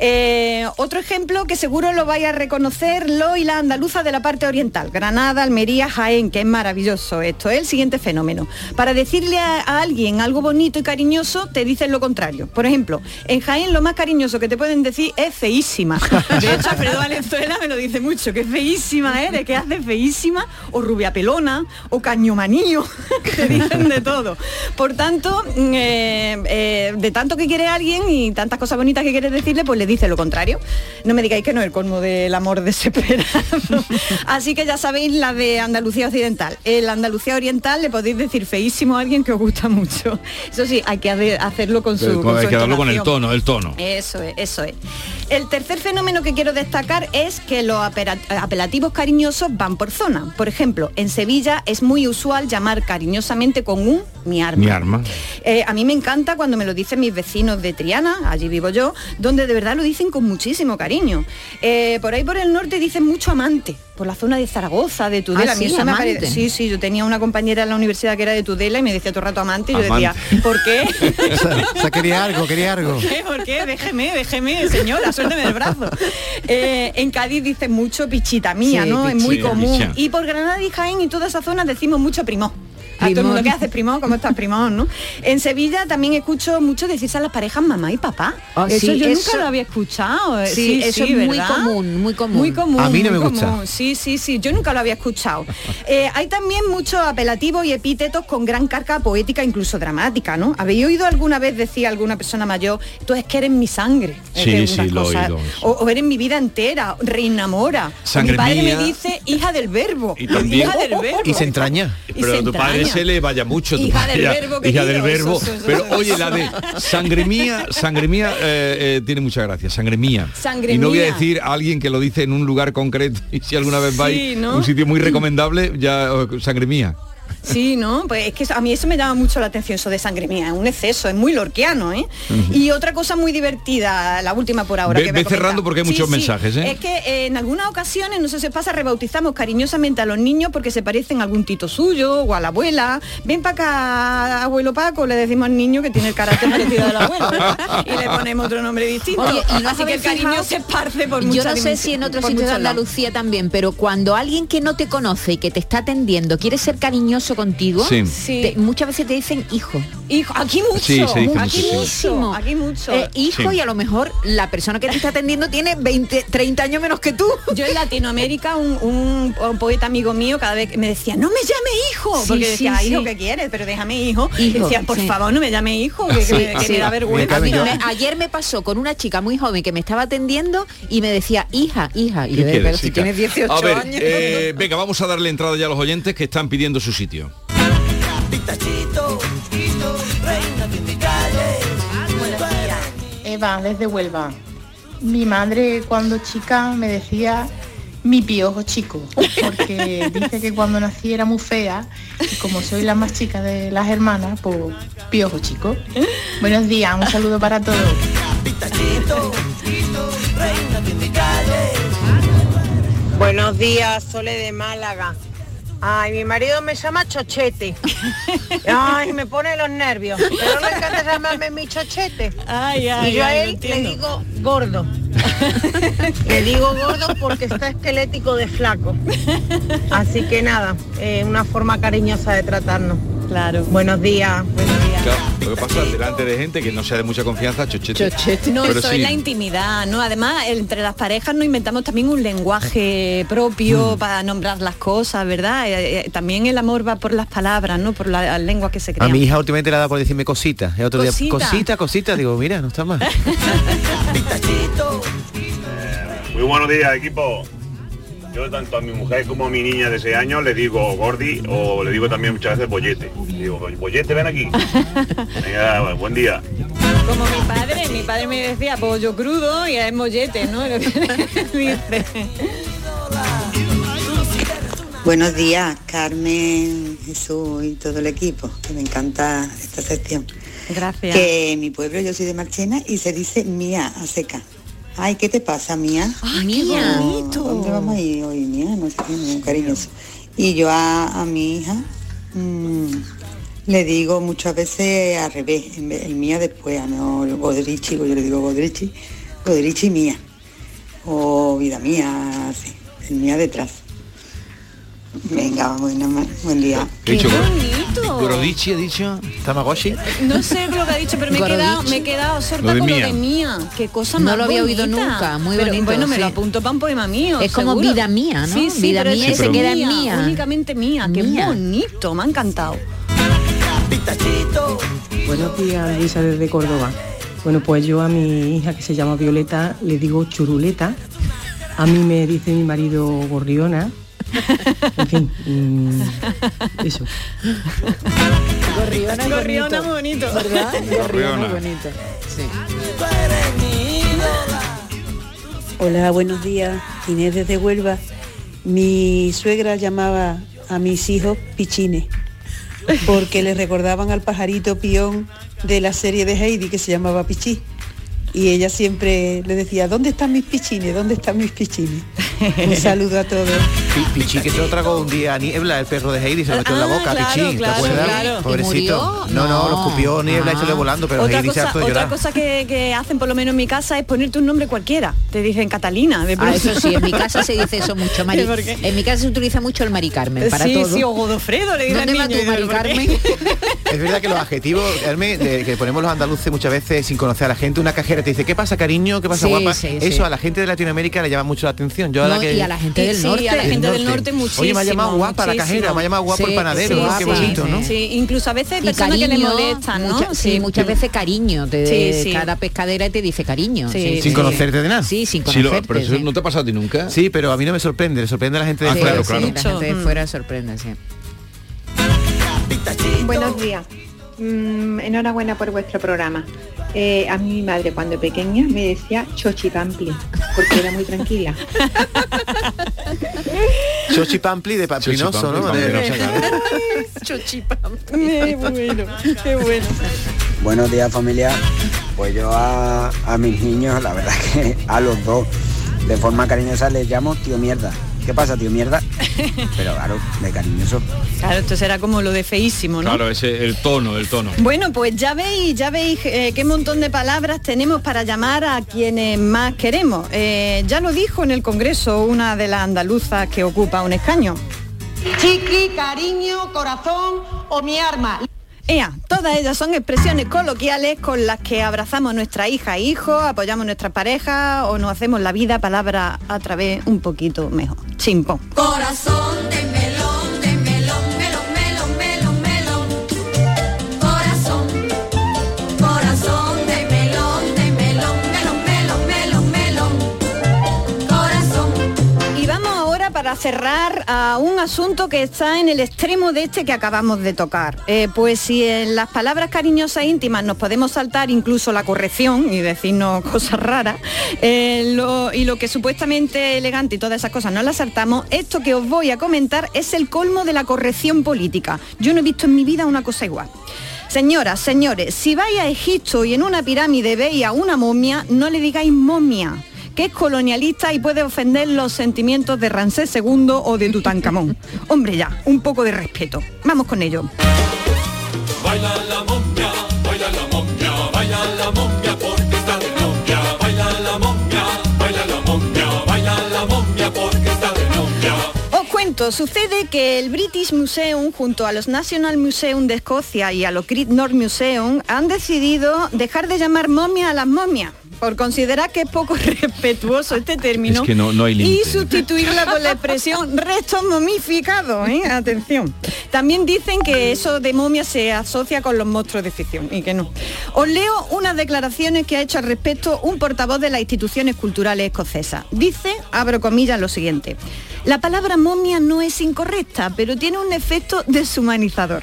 Eh, otro ejemplo que seguro lo vaya a reconocer lo y la andaluza de la parte oriental, Granada, Almería, Jaén, que es maravilloso esto, es el siguiente fenómeno. Para decirle a, a alguien algo bonito y cariñoso, te dicen lo contrario. Por ejemplo, en Jaén lo más cariñoso que te pueden decir es feísima. De hecho, Alfredo Valenzuela me lo dice mucho, que feísima eres, que haces feísima, o rubia pelona, o cañomanillo, te dicen de todo. Por tanto, mm, eh, eh, de tanto que quiere alguien y tantas cosas bonitas que quieres decirle, pues le dice lo contrario. No me digáis que no es el colmo del amor desesperado. Así que ya sabéis la de Andalucía Occidental. En la Andalucía Oriental le podéis decir feísimo a alguien que os gusta mucho. Eso sí, hay que hace- hacerlo con su... con Hay su que darlo con el tono, el tono. Eso es, eso es. El tercer fenómeno que quiero destacar es que los apelativos cariñosos van por zona. Por ejemplo, en Sevilla es muy usual llamar cariñosamente con un mi arma. Mi arma. Eh, a mí me encanta cuando me lo dicen mis vecinos de Triana, allí vivo yo, donde de verdad lo dicen con muchísimo cariño. Eh, por ahí por el norte dicen mucho amante, por la zona de Zaragoza, de Tudela. Ah, A mí sí, eso me sí, sí, yo tenía una compañera en la universidad que era de Tudela y me decía todo el rato amante y yo decía. ¿por qué? O sea, quería algo, quería algo. ¿Por qué? ¿Por qué? Déjeme, déjeme, señora, suélteme del brazo. Eh, en Cádiz dice mucho pichita mía, Sí, ¿no? Es muy común. Picha. Y por Granada y Jaén y toda esa zona decimos mucho primó. A todo el mundo que hace primón, ¿cómo estás primón? ¿no? En Sevilla también escucho mucho decirse a las parejas mamá y papá. Ah, eso sí, yo eso- nunca lo había escuchado. Sí, eso es muy común, muy común. Muy común. A mí no muy me gusta. común. Sí, sí, sí, yo nunca lo había escuchado. Eh, hay también muchos apelativos y epítetos con gran carga poética, incluso dramática, ¿no? ¿Habéis oído alguna vez decir a alguna persona mayor, tú es que eres mi sangre? Sí, sí, lo he oído. O, o eres mi vida entera, reina mora. O Sangre mi padre mía. me dice hija del verbo. Y también- Hija del verbo. Y se entraña. Y Pero tu padre se le vaya mucho. Hija del verbo, Hija del querido, verbo. eso, eso, Pero eso, oye, la de sangre mía, sangre mía eh, eh, tiene mucha gracia, sangre mía. Sangre y no voy a decir a alguien que lo dice en un lugar concreto y si alguna vez vais Sí, a ¿no? un sitio muy recomendable, ya eh, sangre mía. Sí, ¿no? Pues es que a mí eso me llama mucho la atención, eso de sangre mía, es un exceso, es muy lorquiano, ¿eh? Ujú. Y otra cosa muy divertida, la última por ahora. Ve- que voy a ve cerrando comentar. porque hay Sí, muchos sí. mensajes, ¿eh? Es que eh, en algunas ocasiones, no sé si os pasa, rebautizamos cariñosamente a los niños porque se parecen a algún tito suyo o a la abuela. Ven para acá, abuelo Paco, le decimos al niño que tiene el carácter parecido al abuelo. y le ponemos otro nombre distinto. Oye, y no Así que el cariño fijado- se esparce por Yo muchas no sé si en otros sitios de. Andalucía también, pero cuando alguien que no te conoce y que te está atendiendo quiere ser cariñoso contigo, Sí. Te- muchas veces te dicen hijo. Hijo, aquí mucho, Sí, se dice aquí mucho, sí. mucho, aquí mucho. Eh, hijo Sí. y a lo mejor la persona que te está atendiendo tiene 20, 30 años menos que tú. Yo en Latinoamérica, un, un- un poeta amigo mío cada vez que me decía, no me llame hijo, Sí, porque decía, sí. hijo, ¿qué quieres? Pero déjame hijo. y Hijo, decía, por sí. favor, no me llame hijo, que, que me, que me da vergüenza. Me- ayer me pasó con una chica muy joven que me estaba atendiendo y me decía, hija, hija. Y ¿Qué yo, quieres, pero si chica? tienes 18 A ver, años. eh, venga, vamos a darle entrada ya a los oyentes que están pidiendo su sitio. Eva, desde Huelva. Mi madre cuando chica me decía mi piojo chico, porque dice que cuando nací era muy fea y como soy la más chica de las hermanas, pues piojo chico. Buenos días, un saludo para todos. Buenos días, Sole de Málaga. Ay, mi marido me llama Chochete. Ay, me pone los nervios. Pero le encanta llamarme mi Chochete. Ay, ay, y yo a él le digo gordo. le digo gordo porque está esquelético de flaco. Así que nada, eh, una forma cariñosa de tratarnos. Claro. Buenos días. Buenos días. Claro, lo que pasa delante de gente que no sea de mucha confianza, chochete. No, Pero eso sí. es la intimidad, ¿no? Además, entre las parejas nos inventamos también un lenguaje propio Mm. para nombrar las cosas, ¿verdad? Eh, eh, también el amor va por las palabras, ¿no? Por la, la lengua que se A crea. mi hija últimamente le da por decirme cositas. El otro día, Cosita. cosita, cosita. Digo, mira, no está mal. Muy buenos días, equipo. Yo tanto a mi mujer como a mi niña de 6 años le digo Gordi o le digo también muchas veces Bollete. Digo, Bollete, ven aquí. Venga, buen día. Como mi padre, mi padre me decía pollo crudo y es mollete, ¿no? Lo que dice. Buenos días, Carmen, Jesús y todo el equipo, que me encanta esta sección. Gracias. Que en mi pueblo yo soy de Marchena y se dice mía a seca. Ay, ¿qué te pasa, mía? Mía. No, ¿Dónde vamos a ir hoy, mía? No sé qué, muy cariñoso. Y yo a, a mi hija mm, le digo muchas veces al revés, el mía después, a no el Godrichi, yo le digo Godrichi, Godrichi mía. O vida mía, así, el mía detrás. Venga, buena, ma- buen día. ¿Qué dicho? bonito! Gorodichi ha dicho. Tamagotchi. No sé lo que ha dicho, pero me he quedado, me he quedado sorda Lo de con lo mía. de mía. Qué cosa No más lo había oído nunca, muy Pero, bonito, Bueno, me lo apunto para un poema mío. Es como seguro. vida mía, ¿no? Sí, sí, Vida pero mía y se queda en mía. Únicamente mía, qué Mía. bonito, me ha encantado. Buenos días, Luisa desde Córdoba. Bueno, pues yo a mi hija que se llama Violeta le digo churuleta. A mí me dice mi marido gorriona. En fin, mm, eso. Gorriona, es Gorriona bonito. bonito. ¿Verdad? Gorriona, Gorriona. es bonito. Sí. Hola, buenos días. Inés desde Huelva. Mi suegra llamaba a mis hijos pichines porque le recordaban al pajarito pión de la serie de Heidi que se llamaba Pichí. Y ella siempre le decía, ¿dónde están mis pichines? ¿Dónde están mis pichines? Un saludo a todos. Pi- Pichi que se lo tragó un día a Niebla, el perro de Heidi, se lo metió en la Ah, boca, claro, Pichi, ¿te claro, acuerdas? claro. ¿Y Pobrecito. No, no, lo escupió Niebla y se le Ah. volando, pero otra Heidi se cosa, hartó de otra cosa que, que hacen por lo menos en mi casa es ponerte un nombre cualquiera. Te dicen Catalina. De Ah, eso sí, en mi casa se dice eso mucho, Mari. ¿Por qué? En mi casa se utiliza mucho el Mari Carmen para sí, todo. sí, o Godofredo le dice al ¿Dónde va tu Mari. Carmen? Es verdad que los adjetivos, Carmen, que ponemos los andaluces muchas veces sin conocer a la gente, una cajera te dice, ¿qué pasa cariño? ¿Qué pasa Sí, guapa? sí, sí. Eso a la gente de Latinoamérica le llama mucho la atención. Yo la No, que... y a la gente del Sí, norte. a la gente del Del norte muchísimo. Oye, me ha llamado guapa la cajera, me ha llamado guapo Sí, el panadero, sí, qué sí, bonito, ¿no? Sí, incluso a veces personas que le molestan, ¿no? mucha- sí, muchas veces cariño, te Sí, sí. cada pescadera te dice cariño. Sí, Sin conocerte de nada. Sí, sin Sí, lo- conocerte. pero eso sí. no te ha pasado a ti nunca. Sí, pero a mí no me sorprende, le sorprende a la gente de Ah, Sí, fuera. claro, sí, claro. La gente de Mm. fuera sorprende, sí. Buenos días. Mm, enhorabuena por vuestro programa. Eh, a mí mi madre cuando pequeña me decía chochipampli, porque era muy tranquila. Chochi Pampli de Pampinoso, ¿no? Chochi Pampli. Qué bueno, qué bueno. Buenos días familia. Pues yo a, a mis niños, la verdad que a los dos, de forma cariñosa les llamo tío mierda. ¿Qué pasa, tío mierda? Pero claro, de cariñoso. Claro, esto será como lo de feísimo, ¿no? Claro, ese el tono, el tono. Bueno, pues ya veis, ya veis eh, qué montón de palabras tenemos para llamar a quienes más queremos. Eh, ya lo dijo en el Congreso una de las andaluzas que ocupa un escaño. Chiqui, cariño, corazón o mi arma. Ea, todas ellas son expresiones coloquiales con las que abrazamos nuestra hija e hijo, apoyamos nuestra pareja o nos hacemos la vida palabra a través un poquito mejor. Chimpón. Corazón de para cerrar a un asunto que está en el extremo de este que acabamos de tocar. Eh, pues si en las palabras cariñosas e íntimas nos podemos saltar incluso la corrección y decirnos cosas raras, eh, y lo que supuestamente elegante y todas esas cosas no las saltamos, esto que os voy a comentar es el colmo de la corrección política. Yo no he visto en mi vida una cosa igual. Señoras, señores, si vais a Egipto y en una pirámide veis a una momia, no le digáis momia que es colonialista y puede ofender los sentimientos de Ramsés II o de Tutankamón. Hombre ya, un poco de respeto. Vamos con ello. Baila la momia, baila la momia, baila la momia porque está de novia. Baila la momia, baila la momia, baila la momia porque está de novia. Os cuento, sucede que el British Museum junto a los National Museum de Escocia y a los Great North Museum han decidido dejar de llamar momia a las momias por considerar que es poco respetuoso este término Es que no- no hay y sustituirla por la expresión restos momificados, ¿eh? atención. También dicen que eso de momia se asocia con los monstruos de ficción y que no. Os leo unas declaraciones que ha hecho al respecto un portavoz de las instituciones culturales escocesas. Dice, abro comillas, lo siguiente. La palabra momia no es incorrecta, pero tiene un efecto deshumanizador.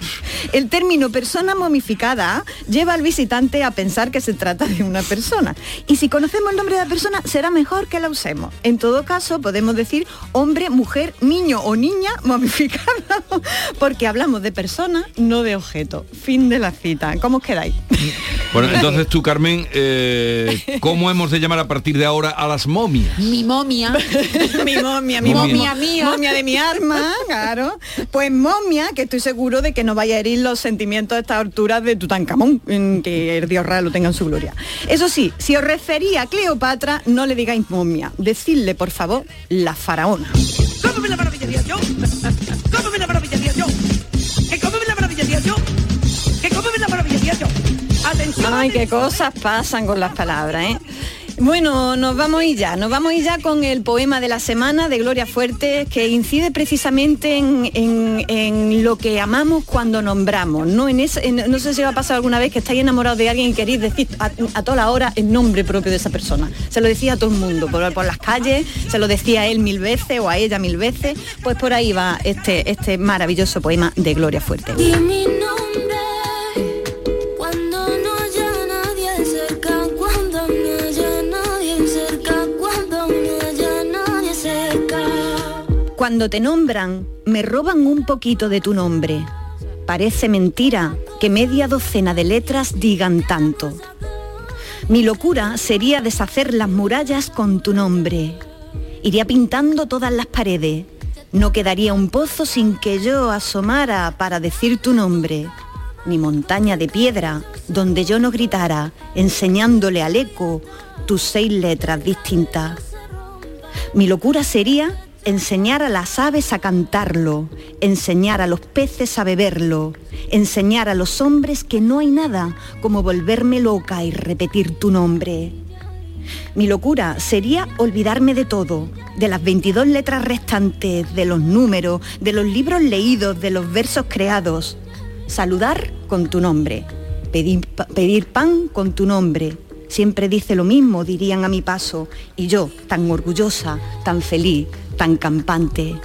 El término persona momificada lleva al visitante a pensar que se trata de una persona. Y si conocemos el nombre de la persona, será mejor que la usemos. En todo caso, podemos decir hombre, mujer, niño o niña momificada, porque hablamos de persona, no de objeto. Fin de la cita. ¿Cómo os quedáis? Bueno, entonces tú, Carmen, eh, ¿cómo hemos de llamar a partir de ahora a las momias? Mi momia. mi momia, mi Momia. momia mía. Momia de mi arma, claro. Pues momia, que estoy seguro de que no vaya a herir los sentimientos a estas alturas de Tutankamón, que el dios Ra lo tenga en su gloria. Eso sí, si os refería a Cleopatra, no le digáis momia. Decidle, por favor, la faraona. ¿Cómo me la maravillaría yo? ¿Cómo me la maravillaría yo? ¿Que cómo me la maravillaría yo? ¿Que cómo me la maravillaría yo? Atención. Ay, qué cosas pasan con las palabras, ¿eh? Bueno, nos vamos ir ya, nos vamos ir ya con el poema de la semana de Gloria Fuerte, que incide precisamente en, en- lo que amamos cuando nombramos. No, en no sé si os ha pasado alguna vez que estáis enamorados de alguien y queréis decir a, toda la hora el nombre propio de esa persona. Se lo decía a todo el mundo, por, por las calles, se lo decía a él mil veces o a ella mil veces. Pues por ahí va este, este maravilloso poema de Gloria Fuerte. Cuando te nombran, me roban un poquito de tu nombre. Parece mentira que media docena de letras digan tanto. Mi locura sería deshacer las murallas con tu nombre. Iría pintando todas las paredes. No quedaría un pozo sin que yo asomara para decir tu nombre. Ni montaña de piedra donde yo no gritara, enseñándole al eco tus seis letras distintas. Mi locura sería enseñar a las aves a cantarlo, enseñar a los peces a beberlo, enseñar a los hombres que no hay nada como volverme loca y repetir tu nombre. Mi locura sería olvidarme de todo, de las 22 letras restantes, de los números, de los libros leídos, de los versos creados. Saludar con tu nombre, pedir, pedir pan con tu nombre. Siempre dice lo mismo, dirían a mi paso, y yo, tan orgullosa, tan feliz, tan campante.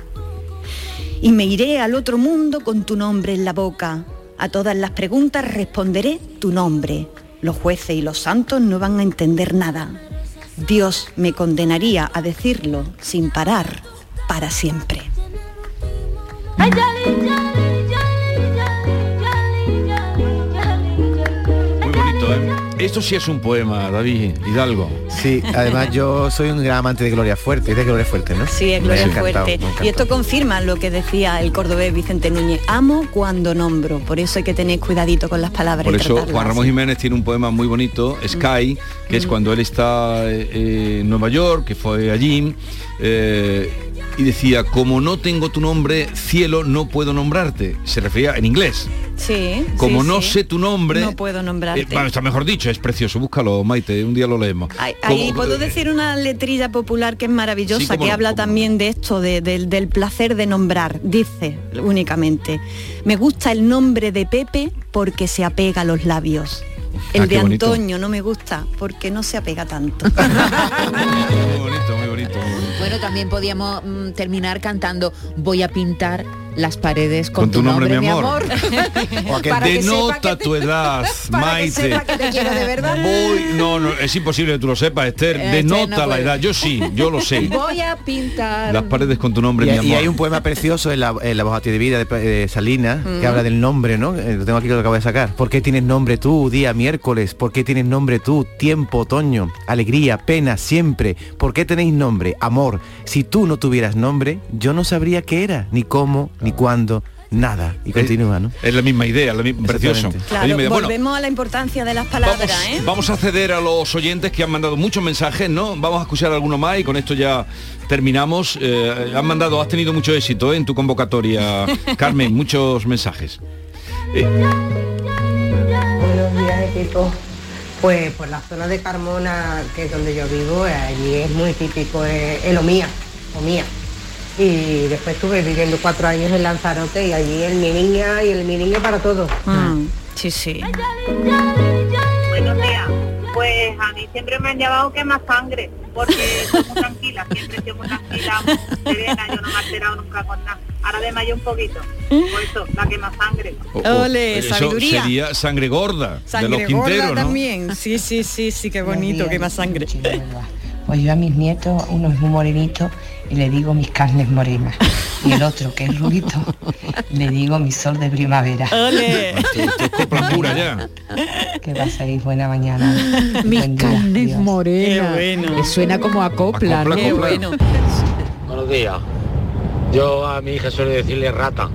Y me iré al otro mundo con tu nombre en la boca. A todas las preguntas responderé tu nombre. Los jueces y los santos no van a entender nada. Dios me condenaría a decirlo sin parar para siempre. Esto sí es un poema, David Hidalgo. Sí, además yo soy un gran amante de Gloria Fuerte, es de Gloria Fuerte, ¿no? Sí, es Gloria Fuerte. Y esto confirma lo que decía el cordobés Vicente Núñez. Amo cuando nombro. Por eso hay que tener cuidadito con las palabras. Por y eso tratarlas Juan Ramón Jiménez tiene un poema muy bonito, Sky, que es cuando él está eh, en Nueva York, que fue allí, eh, y decía, como no tengo tu nombre, cielo, no puedo nombrarte. Se refería en inglés. Sí. Como sí, no sí. sé tu nombre... No puedo nombrarte. eh, bueno, está mejor dicho, es precioso, búscalo, Maite, un día lo leemos. Ahí- puedo decir una letrilla popular que es maravillosa, Sí, que no, habla también de esto, de- del, del placer de nombrar. Dice únicamente, me gusta el nombre de Pepe porque se apega a los labios. El Ah, de qué bonito. Antonio no me gusta porque no se apega tanto. Muy bonito, muy bonito. muy bonito. Bueno, también podíamos mm, terminar cantando Voy a pintar las paredes con, Con tu nombre, mi mi amor. O aquel Para que sepa denota que te- tu edad, para que Maite. sepa que te quiero de verdad. Voy, no, no, es imposible que tú lo sepas, Esther. Este Denota no la puede. edad. Yo sí, yo lo sé. Voy a pintar. Las paredes con tu nombre, Y, mi y amor. hay un poema precioso en la, en la voz a ti de vida de, de Salinas Mm. que habla del nombre, ¿no? Eh, Lo tengo aquí que lo acabo de sacar. ¿Por qué tienes nombre tú, día miércoles? ¿Por qué tienes nombre tú, tiempo, otoño? Alegría, pena, siempre. ¿Por qué tenéis nombre, amor? Si tú no tuvieras nombre, yo no sabría qué era, ni cómo, ni cuándo, nada. Y continúa, ¿no? Es la misma idea, la misma, precioso. La misma. Bueno, volvemos a la importancia de las palabras, vamos, ¿eh? vamos a ceder a los oyentes que han mandado muchos mensajes, ¿no? Vamos a escuchar alguno más y con esto ya terminamos. Eh, han mandado, has tenido mucho éxito ¿eh? en tu convocatoria, Carmen, muchos mensajes. Eh, Buenos días, equipo. Pues por la zona de Carmona, que es donde yo vivo, eh, allí es muy típico eh, el omía, omía. Y después estuve viviendo cuatro años en Lanzarote y allí el mi niña y el mi niño para todos. Mm, sí, sí. Buenos días. Pues a mí siempre me han llamado quema sangre, porque soy muy tranquila, siempre he sido muy tranquila, muy serena, yo no me he alterado nunca con nada. ahora de mayo un poquito. Por eso, la que más sangre. Ole, eso sabiduría. sería sangre gorda Sangre de los Quinteros, gorda ¿no? también. Sí, sí, sí, sí, qué bonito, más sangre. Pues yo a mis nietos, uno es muy morenito y le digo mis carnes morenas. Y el otro, que es rubito, le digo mi sol de primavera. ¡Ole! pura ya. Que paséis buena mañana. Mis Buen carnes morenas. Me suena como a copla, ¿no? Qué bueno. Buenos días. Yo a mi hija suelo decirle rata.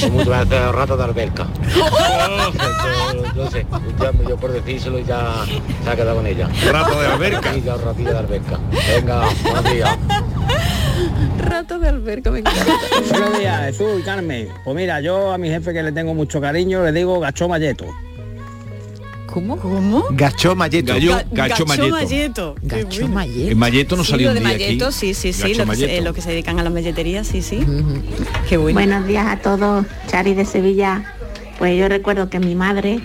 Como veces rata de alberca. Yo- yo sé, ya- yo por decírselo ya se ha quedado con ella. Rata de alberca. Ratilla, ratilla de alberca. Venga, buenos días. Rato de alberca, me encanta. Buenos días, Jesús y Carmen. Pues mira, yo a mi jefe que le tengo mucho cariño le digo gacho malleto. ¿Cómo? ¿Cómo? Gacho Malleto. Gallo- Ga- gacho malleto. Gacho bueno. malleto. En Malleto no Sí, salió lo un de día malleto, aquí. sí, sí, sí, lo que, se, malleto. lo que se dedican a la malletería, sí, sí. Qué bueno. Buenos días a todos, Chari de Sevilla. Pues yo recuerdo que mi madre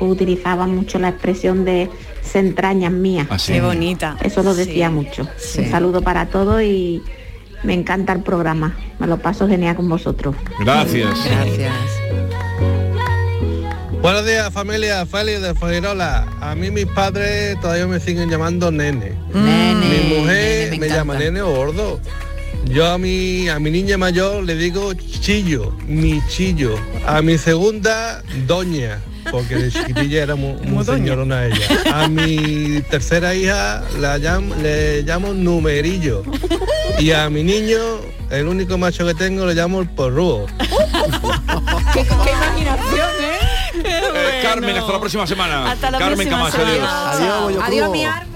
utilizaba mucho la expresión de se entrañan mías. Ah, sí. Qué bonita. Eso lo Sí. decía mucho. Sí. Un saludo para todos y me encanta el programa. Me lo paso genial con vosotros. Gracias. Gracias. Buenos días familia, Félix de Fuengirola. A mí mis padres todavía me siguen llamando nene. Nene, mi mujer nene, me, llama nene o gordo. Yo a mi, a mi niña mayor le digo chillo, mi chillo. A mi segunda, doña, porque de chiquitilla era muy, muy señorona ella. A mi tercera hija la llamo, le llamo numerillo. Y a mi niño, el único macho que tengo, le llamo el porrúo. qué, qué imaginación, ¿eh? Eh, Carmen, hasta la próxima semana. Hasta la Carmen próxima Camacho, adiós. semana. Adiós, Adiós, Cruz. mi arma.